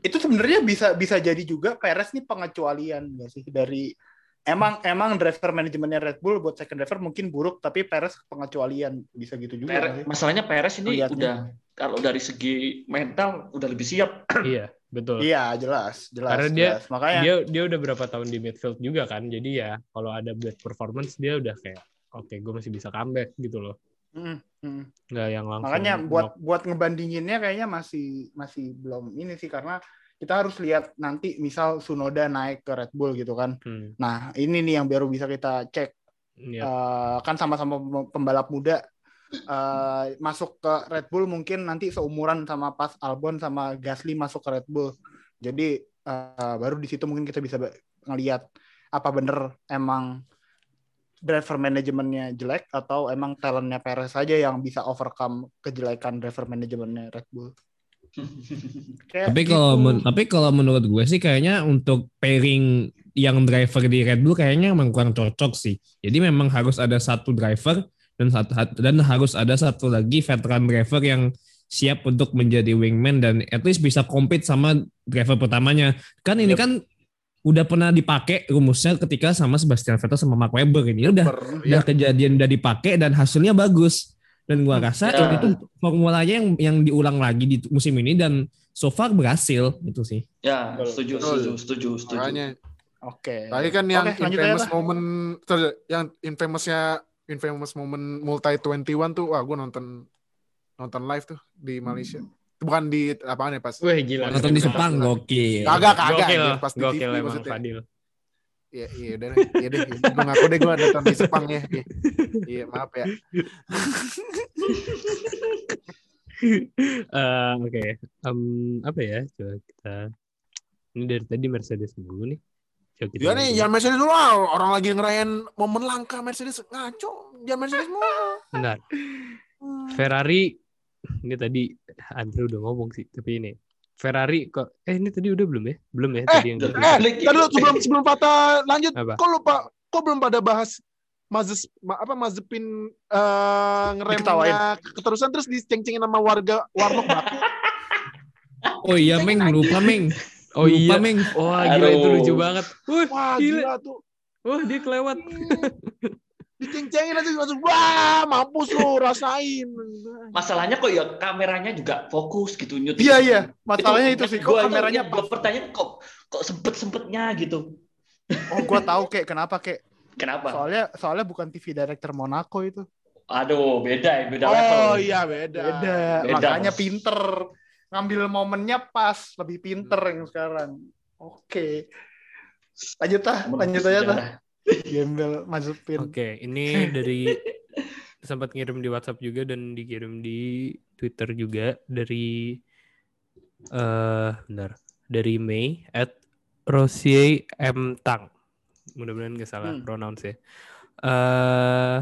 Itu sebenarnya bisa bisa jadi juga Perez nih pengecualian nggak sih dari emang emang driver manajemennya Red Bull buat second driver mungkin buruk tapi Perez pengecualian bisa gitu juga. Sih? masalahnya Perez ini Lihatnya. udah kalau dari segi mental udah lebih siap. iya, betul. Iya jelas jelas. Karena dia- jelas. makanya Dia dia udah berapa tahun di midfield juga kan. Jadi ya kalau ada bad performance dia udah kayak oke, gue masih bisa comeback gitu loh. Mm, mm. Nggak yang langsung makanya buat knock. buat ngebandinginnya kayaknya masih masih belum ini sih karena kita harus lihat nanti misal Sunoda naik ke Red Bull gitu kan. Hmm, Nah ini nih yang baru bisa kita cek iya. Eh, kan sama-sama pem- pembalap muda eh, masuk ke Red Bull mungkin nanti seumuran sama pas Albon sama Gasly masuk ke Red Bull. Jadi eh, baru di situ mungkin kita bisa ngelihat apa bener emang driver manajemennya jelek atau emang talentnya Perez saja yang bisa overcome kejelekan driver manajemennya Red Bull. Kayak Tapi kalau gitu. men- tapi kalau menurut gue sih kayaknya untuk pairing yang driver di Red Bull kayaknya memang kurang cocok sih. Jadi memang harus ada satu driver dan satu dan harus ada satu lagi veteran driver yang siap untuk menjadi wingman dan at least bisa compete sama driver pertamanya. Kan ini Yep. kan udah pernah dipakai rumusnya ketika sama Sebastian Vettel sama Mark Webber ini udah Per- udah ya, kejadian udah dipakai dan hasilnya bagus dan gua rasa Ya. itu formulanya yang yang diulang lagi di musim ini dan so far berhasil itu sih Ya, setuju, setuju, setuju, setuju. makanya Oke. tadi kan yang aja infamous lah. moment sorry, yang infamousnya infamous moment multi 21 tuh wah gue nonton nonton live tuh di Malaysia. Bukan di apaan ya pas Wah gila. nonton di Sepang gokil Kagak, kagak, Gokil, pas di gokil TV emang maksudnya. Fadil. Iya, iya udah. Iya deh. Gue ngaku deh gue nonton di Sepang ya. Iya, Iya, maaf ya. Eh, Oke, Em, apa ya? Coba kita Ini dari tadi Mercedes dulu nih. Coba kita Ya nih, jangan Mercedes dulu. Orang lagi ngerayain momen langka Mercedes ngaco. Jangan Mercedes mulu. Bentar. Ferrari ini tadi Andre udah ngomong sih, tapi ini Ferrari kok eh ini tadi udah belum ya? Belum ya tadi yang. Eh, tadi dulu sebelum sebelum Fatah lanjut, Apa? kok lupa kok belum pada bahas Mazes ma- apa Mazepin eh ngeremnya keterusan terus diceng-cengin sama warga warlock batu. Oh iya Meng, lupa Meng. Oh lupa, iya. Meng. Wah, gila itu lucu banget. Wah, Wah, gila. gila tuh. Wah, dia kelewat. Diceng-cengin aja langsung wah, mampus lu rasain. Masalahnya kok ya kameranya juga fokus gitu nyuting. Iya iya, masalahnya itu, sih. Kok Gua- kameranya gua pertanyaan kok kok sempet sempetnya gitu. Oh, gua tahu kek kenapa kek. Kenapa? Soalnya soalnya bukan TV director Monaco itu. Aduh, beda ya, beda level. Oh iya beda. Beda. Beda, Makanya Bos. pinter. Ngambil momennya pas, lebih pinter yang sekarang. Oke. Lanjut ah, lanjut aja Gembel Mazepin. Oke, ini dari sempat ngirim di WhatsApp juga dan dikirim di Twitter juga dari eh bentar. Dari Mei at Rosier M Tang. Mudah-mudahan gak salah Hmm. pronounce ya. Eh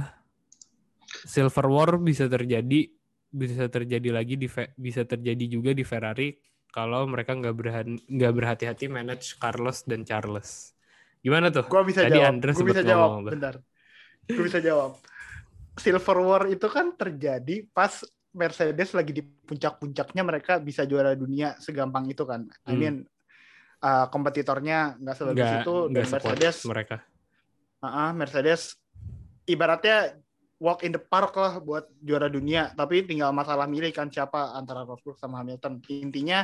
Silver War bisa terjadi bisa terjadi lagi di bisa terjadi juga di Ferrari kalau mereka nggak berhan- nggak berhati-hati manage Carlos dan Charles. Gimana tuh? Gua bisa Tadi jawab. Andre Gua bisa jawab. ngomong. Bentar. Gue bisa jawab. Silver War itu kan terjadi pas Mercedes lagi di puncak-puncaknya mereka bisa juara dunia segampang itu kan. I Hmm. mean uh, kompetitornya nggak sebagus nggak itu dan Mercedes mereka. uh, Mercedes ibaratnya walk in the park lah buat juara dunia tapi tinggal masalah milih kan siapa antara Rosberg sama Hamilton intinya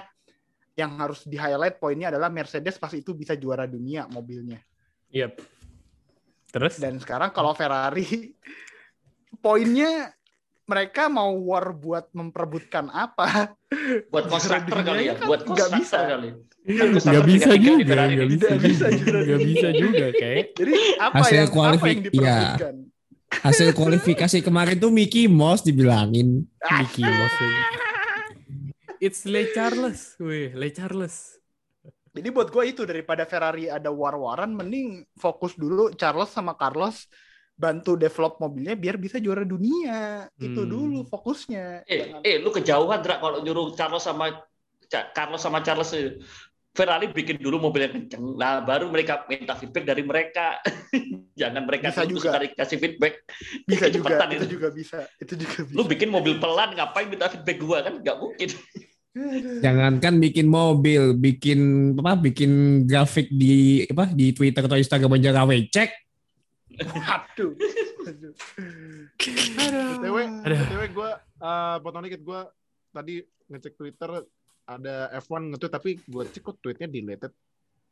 yang harus di highlight poinnya adalah Mercedes pas itu bisa juara dunia mobilnya Yep. Terus? dan sekarang kalau Ferrari poinnya mereka mau war buat memperebutkan apa Buat konstruktor kali ya, kan buat nggak bisa. kali. Nggak Konstruktor bisa tiga-tiga di juga, nggak bisa bisa juga, nggak bisa juga kayak. jadi apa Hasil yang apa yang diperebutkan Hasil kualifikasi kemarin tuh Mickey Mouse dibilangin. Mickey Mouse. It's Le Charles, weh, Le Charles. Jadi buat gue itu daripada Ferrari ada war-waran, mending fokus dulu Charles sama Carlos bantu develop mobilnya biar bisa juara dunia. Itu Hmm. dulu fokusnya. Eh, Jangan- eh, lu kejauhan Dra kalau nyuruh Carlos sama Ca- Carlos sama Charles itu. Ferrari bikin dulu mobil yang kenceng, nah baru mereka minta feedback dari mereka. Jangan mereka Bisa juga. sekali kasih feedback. bisa juga, Cepetan itu itu. juga bisa. Itu juga bisa. Lu bikin mobil pelan, ngapain minta feedback gua kan? Nggak mungkin. Jangankan bikin mobil, bikin apa? Bikin grafik di apa di Twitter atau Instagram aja gawe cek. Aduh. Aduh. BTW, Aduh. BTW gue uh, potong dikit gue tadi ngecek Twitter ada F1 nge-tweet tapi gue cek kok tweetnya deleted.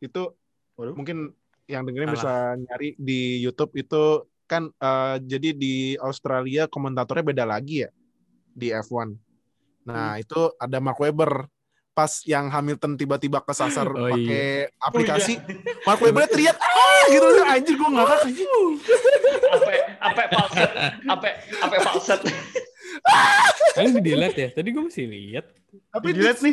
Itu Waduh. mungkin yang dengerin Alah. bisa nyari di YouTube itu kan uh, jadi di Australia komentatornya beda lagi ya di F1. Nah, itu ada Mark Webber pas yang Hamilton tiba-tiba kesasar Oh, pakai aplikasi Mark Webber teriak ah gitu anjir gue ngakak anjir. Apa apa falset, apa apa falset. Kan di delete ya? Tadi gue masih lihat. Tapi Di-delete nih.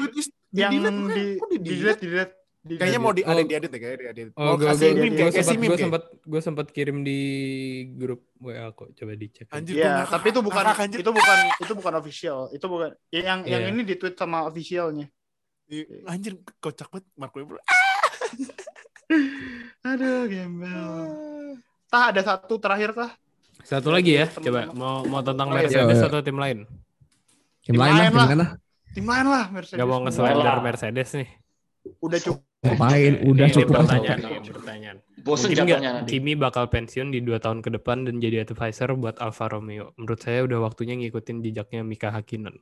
yang di Kok di di-delete? delete, di delete, di Kayaknya mau di Oh. ada diedit ya, kayaknya diedit. Oh, Mau gue kasih gue- sempat gue sempat gue sempat kirim di grup WA kok. Coba dicek. Anjir, Ya, tapi itu bukan anjir. itu bukan itu bukan official. Itu bukan yang yang Iya. ini di tweet sama officialnya. Ih, Anjir, kocak banget Mark Webber. Aduh, gembel. Tah ada satu terakhir tah. Satu lagi ya. Teman-teman. Coba mau mau tentang Oh, iya. Mercedes Iya. atau tim lain? Tim Tim lain lah, tim lain lah. Tim lain lah Mercedes. Gak mau lah. Mercedes nih. Udah cukup. Ngapain? Udah Ini cukup. pertanyaan, pertanyaan. Bosen jatuhnya nanti. Kimi bakal pensiun di dua tahun ke depan dan jadi advisor buat Alfa Romeo. Menurut saya udah waktunya ngikutin jejaknya Mika Hakkinen.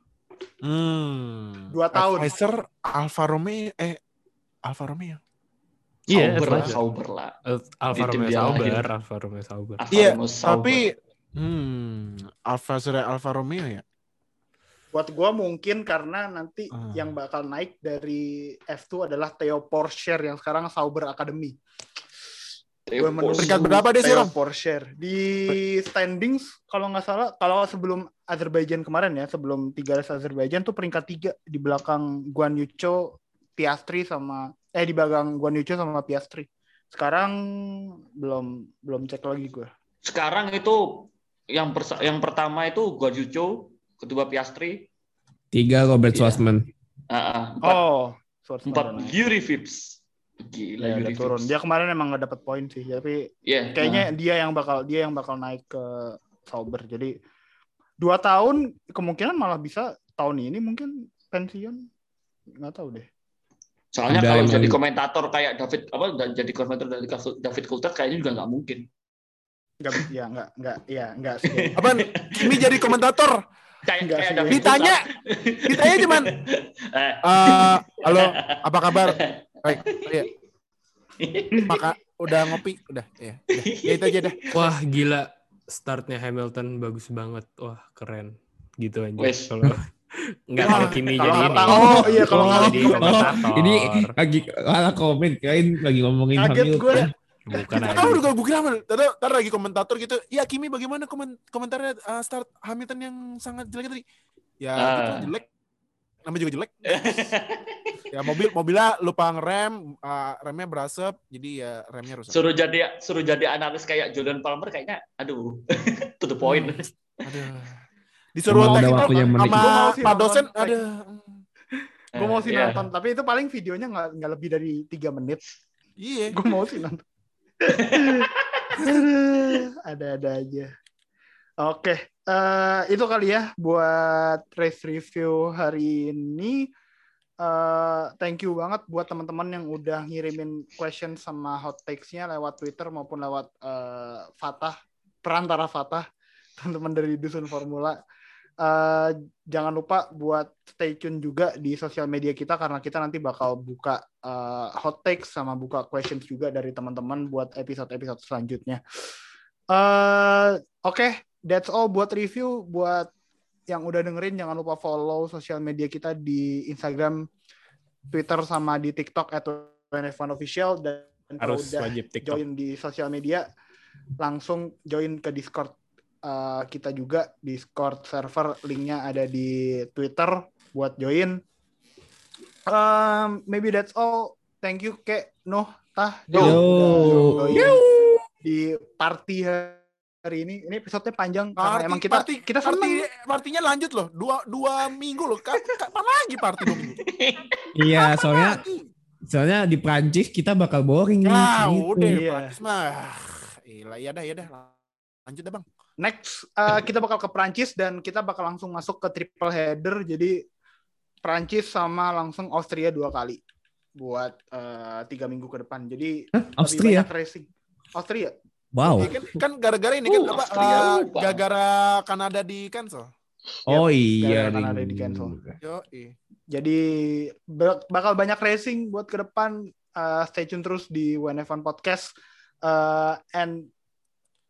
Hmm. Dua tahun. Advisor Alfa Romeo eh Alfa Romeo. Iya, Sauber lah, sauber lah. Eh, Alfa Romeo Sauber. Alfa Romeo Sauber. Alfa Iya, Romeo sauber. Tapi hmm Alfa Alfa Romeo ya. Buat gua mungkin karena nanti Hmm. yang bakal naik dari F2 adalah Theo Porsche yang sekarang Sauber Academy. Gue menunggu Peringkat berapa dia sih, Theo Rom? Porsche di standings kalau nggak salah kalau sebelum Azerbaijan kemarin ya sebelum tiga race Azerbaijan tuh peringkat tiga di belakang Guan Yu Zhou, Piastri sama Eh di belakang Guan Yu Zhou sama Piastri. Sekarang belum belum cek lagi gue. Sekarang itu yang persa- yang pertama itu Guan Yu Zhou, kedua Piastri, Tiga Robert Iya. Schwarzman. ah, ah, empat, Oh, Schwarzman empat udah. Yuri Vips. Gila Ya, Yuri udah turun. Vips. Dia kemarin emang nggak dapat poin sih, tapi Iya, kayaknya dia yang bakal dia yang bakal naik ke Sauber. Jadi dua tahun kemungkinan malah bisa tahun ini mungkin pensiun. Nggak tahu deh. Soalnya Ada kalau yang- jadi komentator kayak David apa dan jadi komentator dari David Coulthard kayaknya juga nggak mungkin. Nggak, ya nggak nggak ya nggak sih. Apaan? Kimi jadi komentator. Kayak Enggak Ditanya, ditanya cuman, Eh, eh, halo, apa kabar? Baik, iya. Maka udah ngopi, udah, ya. Udah. Ya itu aja dah. Wah gila startnya Hamilton bagus banget. Wah keren. Gitu aja. Wes. Kalau nggak kalau Kimi jadi ini. oh iya kalau Oh, nggak jadi oh, komentator. ini lagi ala komen kirain lagi ngomongin Kaget Hamilton. gue. Bukan Kita aja. tahu juga gue kira tadi ntar lagi komentator gitu. Ya Kimi bagaimana komen komentarnya uh, start Hamilton yang sangat jelek tadi? Ya gitu, jelek. Namanya juga jelek. ya mobil mobilnya lupa ngerem, uh, remnya berasap, jadi ya remnya rusak. suruh jadi suruh jadi analis kayak Jordan Palmer kayaknya aduh to the point. Aduh. Disuruh Emang udah teknik waktunya sama menikah. Gua mau sih Pak nonton. dosen, ada. Gue mau sih Iya. nonton, tapi itu paling videonya nggak nggak lebih dari tiga menit. Iya. Gue mau sih nonton. Ada-ada aja. Oke, eh, itu kali ya buat race review hari ini. Eh, thank you banget buat teman-teman yang udah ngirimin question sama hot takes-nya lewat Twitter maupun lewat eh, Fatah, perantara Fatah, teman-teman dari Dusun Formula. Eh, jangan lupa buat stay tune juga di sosial media kita karena kita nanti bakal buka eh, hot takes sama buka questions juga dari teman-teman buat episode-episode selanjutnya. Eh, Oke, that's all buat review. Buat yang udah dengerin jangan lupa follow sosial media kita di Instagram, Twitter sama di TikTok at Official dan Harus udah wajib TikTok. join di sosial media langsung join ke Discord uh, kita juga Discord server linknya ada di Twitter buat join. Um, maybe that's all. Thank you ke Noh Tah Yo. join di party hari ini. Ini episode panjang karena Party, emang kita party, kita party, seneng. partinya lanjut loh. Dua dua minggu loh. Ka- Kapan lagi party dua minggu? Iya, soalnya soalnya di Prancis kita bakal boring nih. Ah, gitu. udah Iya. Prancis mah. Iya, ya dah, ya dah. Lanjut dah, Bang. Next uh, kita bakal ke Prancis dan kita bakal langsung masuk ke triple header. Jadi Prancis sama langsung Austria dua kali buat uh, tiga minggu ke depan. Jadi Hah, lebih Austria. banyak racing. Austria. Wow. Ya kan, kan gara-gara ini kan Uh, apa? Austria uh, gara-gara Kanada di cancel. Oh iya. gara-gara ada ding. di cancel. Yo, Jadi bak- bakal banyak racing buat ke depan. Uh, stay tune terus di WNF1 Podcast. Uh, and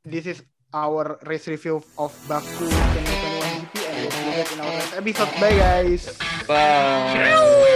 this is our race review of Baku 2021 GP and we'll see you guys in our next episode. Bye guys. Bye.